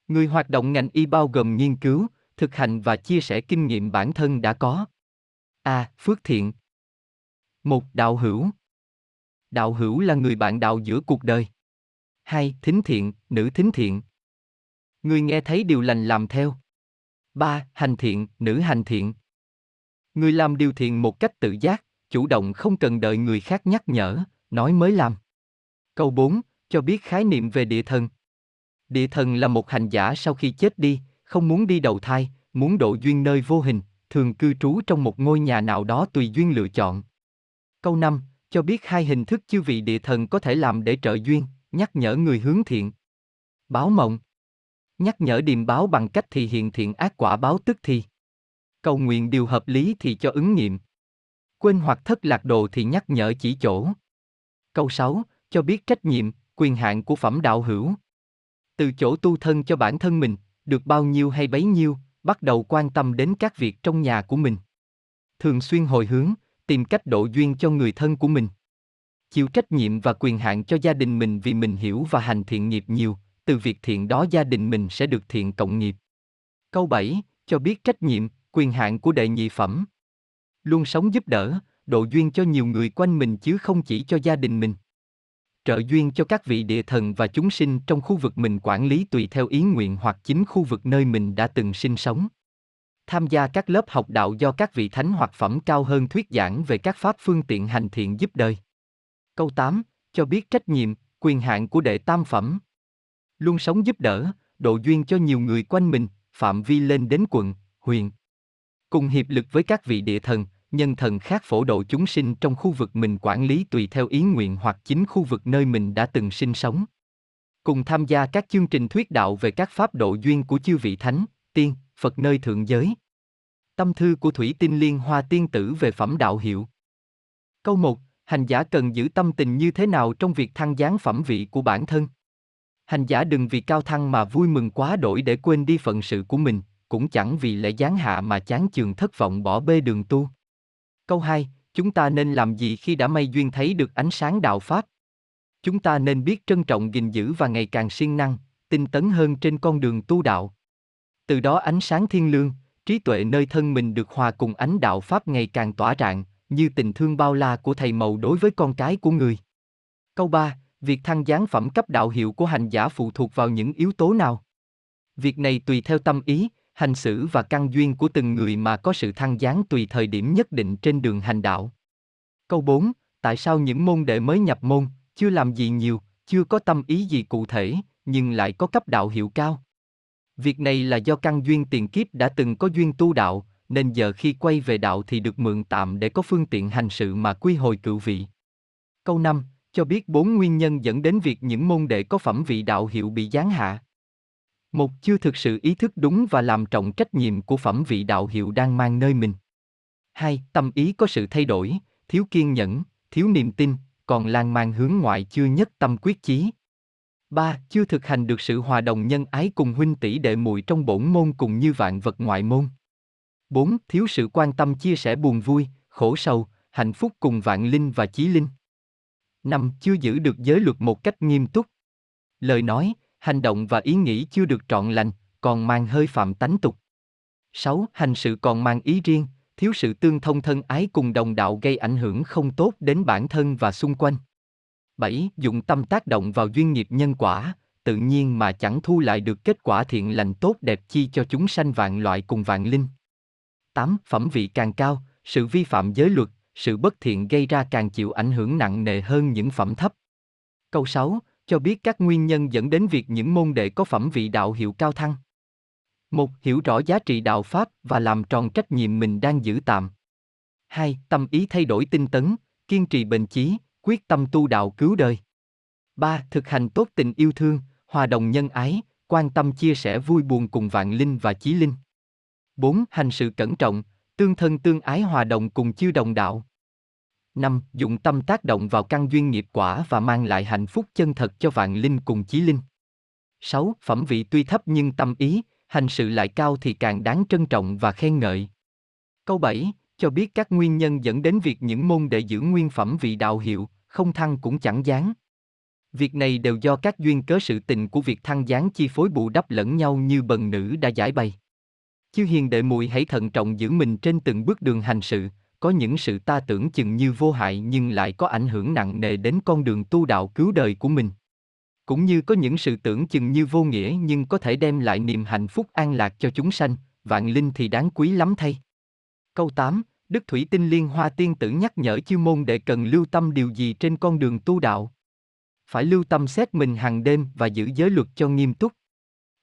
Người hoạt động ngành y bao gồm nghiên cứu, thực hành và chia sẻ kinh nghiệm bản thân đã có. A. Phước thiện. Một, đạo hữu. Đạo hữu là người bạn đạo giữa cuộc đời. Hai, thính thiện, nữ thính thiện. Người nghe thấy điều lành làm theo. Ba, hành thiện, nữ hành thiện. Người làm điều thiện một cách tự giác, chủ động không cần đợi người khác nhắc nhở, nói mới làm. Câu 4, cho biết khái niệm về địa thần. Địa thần là một hành giả sau khi chết đi, không muốn đi đầu thai, muốn độ duyên nơi vô hình, thường cư trú trong một ngôi nhà nào đó tùy duyên lựa chọn. Câu 5, cho biết hai hình thức chư vị địa thần có thể làm để trợ duyên, nhắc nhở người hướng thiện. Báo mộng. Nhắc nhở điềm báo bằng cách thì hiện thiện ác quả báo tức thì. Cầu nguyện điều hợp lý thì cho ứng nghiệm. Quên hoặc thất lạc đồ thì nhắc nhở chỉ chỗ. Câu 6, cho biết trách nhiệm, quyền hạn của phẩm đạo hữu. Từ chỗ tu thân cho bản thân mình, được bao nhiêu hay bấy nhiêu, bắt đầu quan tâm đến các việc trong nhà của mình. Thường xuyên hồi hướng, tìm cách độ duyên cho người thân của mình. Chịu trách nhiệm và quyền hạn cho gia đình mình vì mình hiểu và hành thiện nghiệp nhiều, từ việc thiện đó gia đình mình sẽ được thiện cộng nghiệp. Câu 7, cho biết trách nhiệm, quyền hạn của đệ nhị phẩm. Luôn sống giúp đỡ, độ duyên cho nhiều người quanh mình chứ không chỉ cho gia đình mình trợ duyên cho các vị địa thần và chúng sinh trong khu vực mình quản lý tùy theo ý nguyện hoặc chính khu vực nơi mình đã từng sinh sống. Tham gia các lớp học đạo do các vị thánh hoặc phẩm cao hơn thuyết giảng về các pháp phương tiện hành thiện giúp đời. Câu 8, cho biết trách nhiệm, quyền hạn của đệ tam phẩm. Luôn sống giúp đỡ, độ duyên cho nhiều người quanh mình, phạm vi lên đến quận, huyện. Cùng hiệp lực với các vị địa thần, nhân thần khác phổ độ chúng sinh trong khu vực mình quản lý tùy theo ý nguyện hoặc chính khu vực nơi mình đã từng sinh sống. Cùng tham gia các chương trình thuyết đạo về các pháp độ duyên của chư vị thánh, tiên, Phật nơi thượng giới. Tâm thư của Thủy Tinh Liên Hoa Tiên Tử về phẩm đạo hiệu. Câu 1. Hành giả cần giữ tâm tình như thế nào trong việc thăng giáng phẩm vị của bản thân? Hành giả đừng vì cao thăng mà vui mừng quá đổi để quên đi phận sự của mình, cũng chẳng vì lễ giáng hạ mà chán chường thất vọng bỏ bê đường tu. Câu 2, chúng ta nên làm gì khi đã may duyên thấy được ánh sáng đạo Pháp? Chúng ta nên biết trân trọng gìn giữ và ngày càng siêng năng, tinh tấn hơn trên con đường tu đạo. Từ đó ánh sáng thiên lương, trí tuệ nơi thân mình được hòa cùng ánh đạo Pháp ngày càng tỏa rạng, như tình thương bao la của thầy mầu đối với con cái của người. Câu 3, việc thăng giáng phẩm cấp đạo hiệu của hành giả phụ thuộc vào những yếu tố nào? Việc này tùy theo tâm ý, hành xử và căn duyên của từng người mà có sự thăng giáng tùy thời điểm nhất định trên đường hành đạo. Câu 4, tại sao những môn đệ mới nhập môn, chưa làm gì nhiều, chưa có tâm ý gì cụ thể, nhưng lại có cấp đạo hiệu cao? Việc này là do căn duyên tiền kiếp đã từng có duyên tu đạo, nên giờ khi quay về đạo thì được mượn tạm để có phương tiện hành sự mà quy hồi cựu vị. Câu 5, cho biết bốn nguyên nhân dẫn đến việc những môn đệ có phẩm vị đạo hiệu bị giáng hạ. Một, chưa thực sự ý thức đúng và làm trọng trách nhiệm của phẩm vị đạo hiệu đang mang nơi mình. Hai, tâm ý có sự thay đổi, thiếu kiên nhẫn, thiếu niềm tin, còn lan man hướng ngoại chưa nhất tâm quyết chí. Ba, chưa thực hành được sự hòa đồng nhân ái cùng huynh tỷ đệ muội trong bổn môn cùng như vạn vật ngoại môn. 4. Thiếu sự quan tâm chia sẻ buồn vui, khổ sầu, hạnh phúc cùng vạn linh và chí linh. 5. Chưa giữ được giới luật một cách nghiêm túc. Lời nói, hành động và ý nghĩ chưa được trọn lành, còn mang hơi phạm tánh tục. 6. Hành sự còn mang ý riêng, thiếu sự tương thông thân ái cùng đồng đạo gây ảnh hưởng không tốt đến bản thân và xung quanh. 7. Dụng tâm tác động vào duyên nghiệp nhân quả, tự nhiên mà chẳng thu lại được kết quả thiện lành tốt đẹp chi cho chúng sanh vạn loại cùng vạn linh. 8. Phẩm vị càng cao, sự vi phạm giới luật, sự bất thiện gây ra càng chịu ảnh hưởng nặng nề hơn những phẩm thấp. Câu 6. Cho biết các nguyên nhân dẫn đến việc những môn đệ có phẩm vị đạo hiệu cao thăng. Một, Hiểu rõ giá trị đạo Pháp và làm tròn trách nhiệm mình đang giữ tạm. hai Tâm ý thay đổi tinh tấn, kiên trì bền chí, quyết tâm tu đạo cứu đời. ba Thực hành tốt tình yêu thương, hòa đồng nhân ái, quan tâm chia sẻ vui buồn cùng vạn linh và chí linh. 4. Hành sự cẩn trọng, tương thân tương ái hòa đồng cùng chư đồng đạo. 5. Dụng tâm tác động vào căn duyên nghiệp quả và mang lại hạnh phúc chân thật cho vạn linh cùng chí linh. 6. Phẩm vị tuy thấp nhưng tâm ý, hành sự lại cao thì càng đáng trân trọng và khen ngợi. Câu 7. Cho biết các nguyên nhân dẫn đến việc những môn đệ giữ nguyên phẩm vị đạo hiệu, không thăng cũng chẳng dáng. Việc này đều do các duyên cớ sự tình của việc thăng giáng chi phối bù đắp lẫn nhau như bần nữ đã giải bày. Chư hiền đệ muội hãy thận trọng giữ mình trên từng bước đường hành sự, có những sự ta tưởng chừng như vô hại nhưng lại có ảnh hưởng nặng nề đến con đường tu đạo cứu đời của mình. Cũng như có những sự tưởng chừng như vô nghĩa nhưng có thể đem lại niềm hạnh phúc an lạc cho chúng sanh, vạn linh thì đáng quý lắm thay. Câu 8, Đức Thủy Tinh Liên Hoa Tiên Tử nhắc nhở chư môn đệ cần lưu tâm điều gì trên con đường tu đạo. Phải lưu tâm xét mình hàng đêm và giữ giới luật cho nghiêm túc.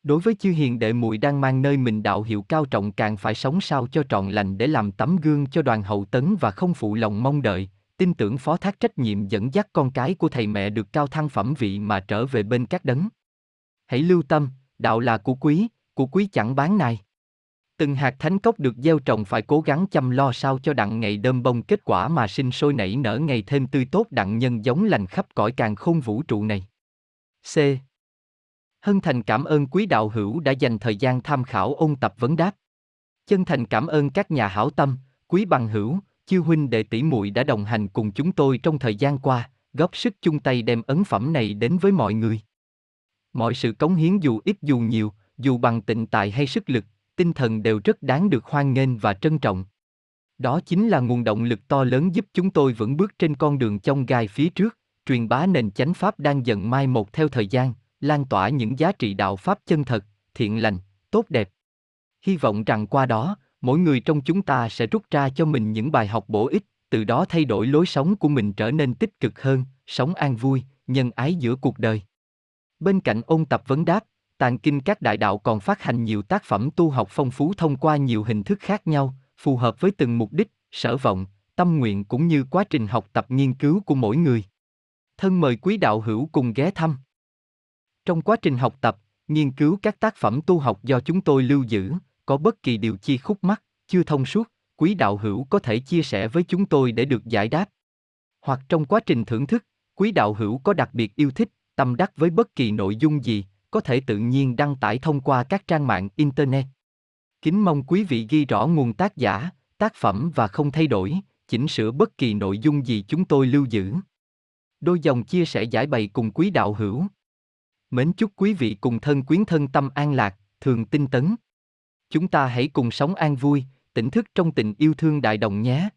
Đối với chư hiền đệ muội đang mang nơi mình đạo hiệu cao trọng càng phải sống sao cho trọn lành để làm tấm gương cho đoàn hậu tấn và không phụ lòng mong đợi, tin tưởng phó thác trách nhiệm dẫn dắt con cái của thầy mẹ được cao thăng phẩm vị mà trở về bên các đấng. Hãy lưu tâm, đạo là của quý, của quý chẳng bán này. Từng hạt thánh cốc được gieo trồng phải cố gắng chăm lo sao cho đặng ngày đơm bông kết quả mà sinh sôi nảy nở ngày thêm tươi tốt đặng nhân giống lành khắp cõi càng khôn vũ trụ này. C. Hân thành cảm ơn quý đạo hữu đã dành thời gian tham khảo ôn tập vấn đáp. Chân thành cảm ơn các nhà hảo tâm, quý bằng hữu, chư huynh đệ tỷ muội đã đồng hành cùng chúng tôi trong thời gian qua, góp sức chung tay đem ấn phẩm này đến với mọi người. Mọi sự cống hiến dù ít dù nhiều, dù bằng tịnh tài hay sức lực, tinh thần đều rất đáng được hoan nghênh và trân trọng. Đó chính là nguồn động lực to lớn giúp chúng tôi vững bước trên con đường trong gai phía trước, truyền bá nền chánh pháp đang dần mai một theo thời gian, lan tỏa những giá trị đạo pháp chân thật, thiện lành, tốt đẹp. Hy vọng rằng qua đó, mỗi người trong chúng ta sẽ rút ra cho mình những bài học bổ ích, từ đó thay đổi lối sống của mình trở nên tích cực hơn, sống an vui, nhân ái giữa cuộc đời. Bên cạnh ôn tập vấn đáp, Tàng kinh các đại đạo còn phát hành nhiều tác phẩm tu học phong phú thông qua nhiều hình thức khác nhau, phù hợp với từng mục đích, sở vọng, tâm nguyện cũng như quá trình học tập nghiên cứu của mỗi người. Thân mời quý đạo hữu cùng ghé thăm. Trong quá trình học tập, nghiên cứu các tác phẩm tu học do chúng tôi lưu giữ, có bất kỳ điều chi khúc mắc, chưa thông suốt, quý đạo hữu có thể chia sẻ với chúng tôi để được giải đáp. Hoặc trong quá trình thưởng thức, quý đạo hữu có đặc biệt yêu thích, tâm đắc với bất kỳ nội dung gì, có thể tự nhiên đăng tải thông qua các trang mạng Internet. Kính mong quý vị ghi rõ nguồn tác giả, tác phẩm và không thay đổi, chỉnh sửa bất kỳ nội dung gì chúng tôi lưu giữ. Đôi dòng chia sẻ giải bày cùng quý đạo hữu. Mến chúc quý vị cùng thân quyến thân tâm an lạc, thường tinh tấn. Chúng ta hãy cùng sống an vui, tỉnh thức trong tình yêu thương đại đồng nhé.